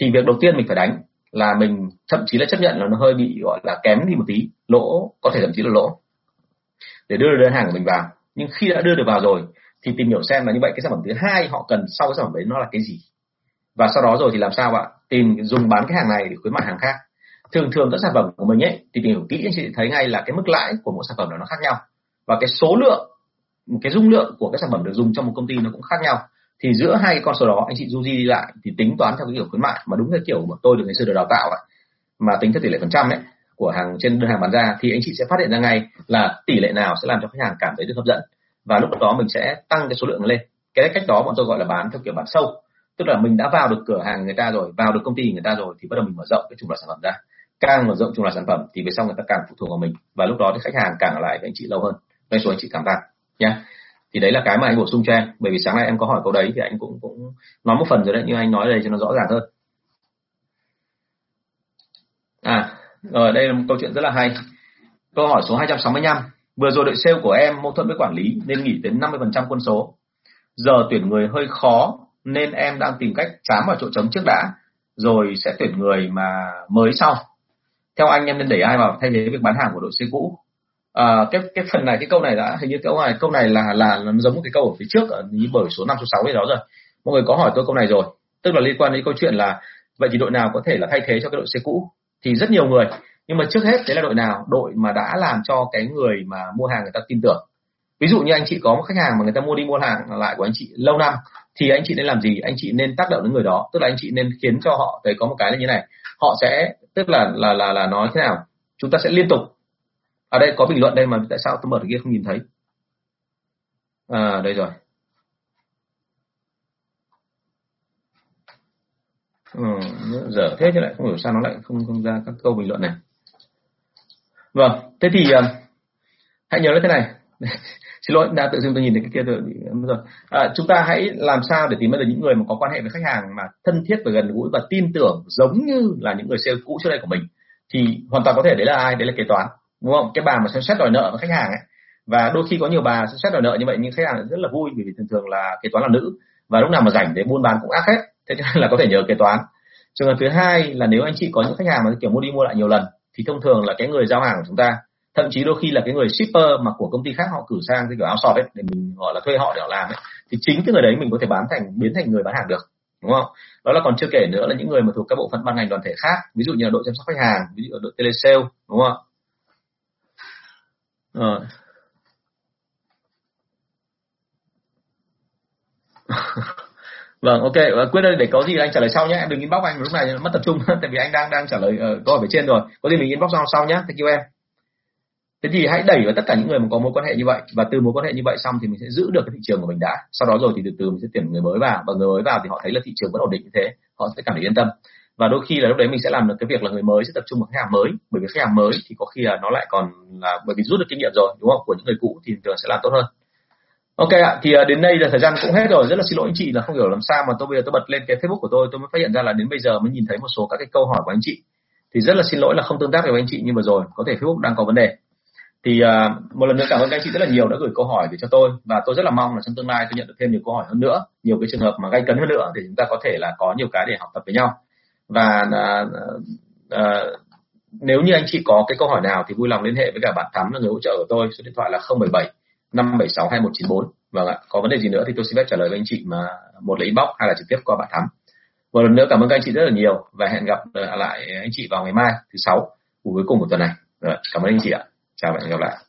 Thì việc đầu tiên mình phải đánh là mình thậm chí là chấp nhận là nó hơi bị, gọi là, kém đi một tí, lỗ, có thể thậm chí là lỗ, để đưa đơn hàng của mình vào. Nhưng khi đã đưa được vào rồi, thì tìm hiểu xem là như vậy, cái sản phẩm thứ hai họ cần sau cái sản phẩm đấy nó là cái gì? Và sau đó rồi thì làm sao ạ? Tìm, dùng bán cái hàng này để khuyến mại hàng khác thường thường các sản phẩm của mình ấy thì tìm hiểu kỹ anh chị thấy ngay là cái mức lãi của mỗi sản phẩm đó nó khác nhau. Và cái số lượng cái dung lượng của cái sản phẩm được dùng trong một công ty nó cũng khác nhau. Thì giữa hai con số đó anh chị du di lại thì tính toán theo cái kiểu khuyến mại mà đúng cái kiểu mà tôi được ngày xưa được đào tạo ấy, mà tính theo tỷ lệ phần trăm ấy của hàng trên đơn hàng bán ra thì anh chị sẽ phát hiện ra ngay là tỷ lệ nào sẽ làm cho khách hàng cảm thấy được hấp dẫn. Và lúc đó mình sẽ tăng cái số lượng lên. Cái cách đó bọn tôi gọi là bán theo kiểu bán sâu. Tức là mình đã vào được cửa hàng người ta rồi vào được công ty người ta rồi thì bắt đầu mình mở rộng cái chủng loại sản phẩm ra càng mở rộng chủng loại sản phẩm thì về sau người ta càng phụ thuộc vào mình. Và lúc đó thì khách hàng càng ở lại với anh chị lâu hơn, doanh số anh chị càng tăng nha thì đấy là cái mà anh bổ sung cho em. Bởi vì sáng nay em có hỏi câu đấy thì anh cũng cũng nói một phần rồi đấy, nhưng anh nói đây cho nó rõ ràng hơn. À rồi đây là một câu chuyện rất là hay. Câu hỏi số 265 vừa rồi đội sale của em mâu thuẫn với quản lý nên nghỉ đến 50% quân số. Giờ tuyển người hơi khó nên em đang tìm cách chám vào chỗ trống trước đã, rồi sẽ tuyển người mà mới sau theo anh em nên đẩy ai vào thay thế việc bán hàng của đội xe cũ? À, cái cái phần này cái câu này đã hình như câu này câu này là là nó giống một cái câu ở phía trước ở như bởi số 5 số 6 gì đó rồi. Mọi người có hỏi tôi câu này rồi. Tức là liên quan đến câu chuyện là vậy thì đội nào có thể là thay thế cho cái đội xe cũ? Thì rất nhiều người. Nhưng mà trước hết đấy là đội nào? Đội mà đã làm cho cái người mà mua hàng người ta tin tưởng. Ví dụ như anh chị có một khách hàng mà người ta mua đi mua hàng lại của anh chị lâu năm thì anh chị nên làm gì? Anh chị nên tác động đến người đó. Tức là anh chị nên khiến cho họ thấy có một cái là như này họ sẽ tức là là là là nói thế nào? Chúng ta sẽ liên tục. Ở đây có bình luận đây mà tại sao tôi mở kia không nhìn thấy? À đây rồi. Ừ, dở thế chứ lại không hiểu sao nó lại không không ra các câu bình luận này. Vâng thế thì uh, hãy nhớ là thế này. xin lỗi đã tự dưng tôi nhìn thấy cái kia rồi rồi. À, chúng ta hãy làm sao để tìm ra được những người mà có quan hệ với khách hàng mà thân thiết và gần gũi và tin tưởng giống như là những người sale cũ trước đây của mình. Thì hoàn toàn có thể đấy là ai? Đấy là kế toán đúng không? Cái bà mà xem xét đòi nợ với khách hàng ấy. Và đôi khi có nhiều bà xem xét đòi nợ như vậy nhưng khách hàng rất là vui vì thường thường là kế toán là nữ. Và lúc nào mà rảnh để buôn bán cũng ác hết. Thế cho nên là có thể nhờ kế toán. Trường hợp thứ hai là nếu anh chị có những khách hàng mà kiểu mua đi mua lại nhiều lần thì thông thường là cái người giao hàng của chúng ta thậm chí đôi khi là cái người shipper mà của công ty khác họ cử sang cái kiểu outsource ấy để mình gọi là thuê họ để họ làm ấy thì chính cái người đấy mình có thể bán thành biến thành người bán hàng được đúng không? Đó là còn chưa kể nữa là những người mà thuộc các bộ phận ban ngành đoàn thể khác ví dụ như là đội chăm sóc khách hàng ví dụ là đội telesale đúng không rồi. Vâng ok và quyết ơi để có gì anh trả lời sau nhé. Đừng inbox anh lúc này mất tập trung tại vì anh đang đang trả lời uh, câu hỏi phía trên rồi. Có gì mình inbox sau sau nhé. Thank you em thế thì hãy đẩy vào tất cả những người mà có mối quan hệ như vậy. Và từ mối quan hệ như vậy xong thì mình sẽ giữ được cái thị trường của mình đã. Sau đó rồi thì từ từ mình sẽ tuyển người mới vào. Và người mới vào thì họ thấy là thị trường vẫn ổn định như thế. Họ sẽ cảm thấy yên tâm. Và đôi khi là lúc đấy mình sẽ làm được cái việc là người mới sẽ tập trung vào khách hàng mới. Bởi vì khách hàng mới thì có khi là nó lại còn là bởi vì rút được kinh nghiệm rồi đúng không? Của những người cũ thì thường sẽ làm tốt hơn. Ok ạ, thì à, đến đây là thời gian cũng hết rồi. Rất là xin lỗi anh chị là không hiểu làm sao mà tôi bây giờ tôi bật lên cái Facebook của tôi, tôi mới phát hiện ra là đến bây giờ mới nhìn thấy một số các cái câu hỏi của anh chị. Thì rất là xin lỗi là không tương tác được với anh chị như vừa rồi, có thể Facebook đang có vấn đề. Thì uh, một lần nữa cảm ơn anh chị rất là nhiều đã gửi câu hỏi về cho tôi và tôi rất là mong là trong tương lai tôi nhận được thêm nhiều câu hỏi hơn nữa, nhiều cái trường hợp mà gay cấn hơn nữa để chúng ta có thể là có nhiều cái để học tập với nhau. Và uh, uh, nếu như anh chị có cái câu hỏi nào thì vui lòng liên hệ với cả bạn Thắm là người hỗ trợ của tôi số điện thoại là 077 576 2194 vâng ạ có vấn đề gì nữa thì tôi xin phép trả lời với anh chị mà một là inbox hay là trực tiếp qua bạn thắm. Một lần nữa cảm ơn các anh chị rất là nhiều và hẹn gặp lại anh chị vào ngày mai thứ sáu cuối cùng của tuần này. Vâng Rồi, cảm ơn anh chị ạ. 嘉文又来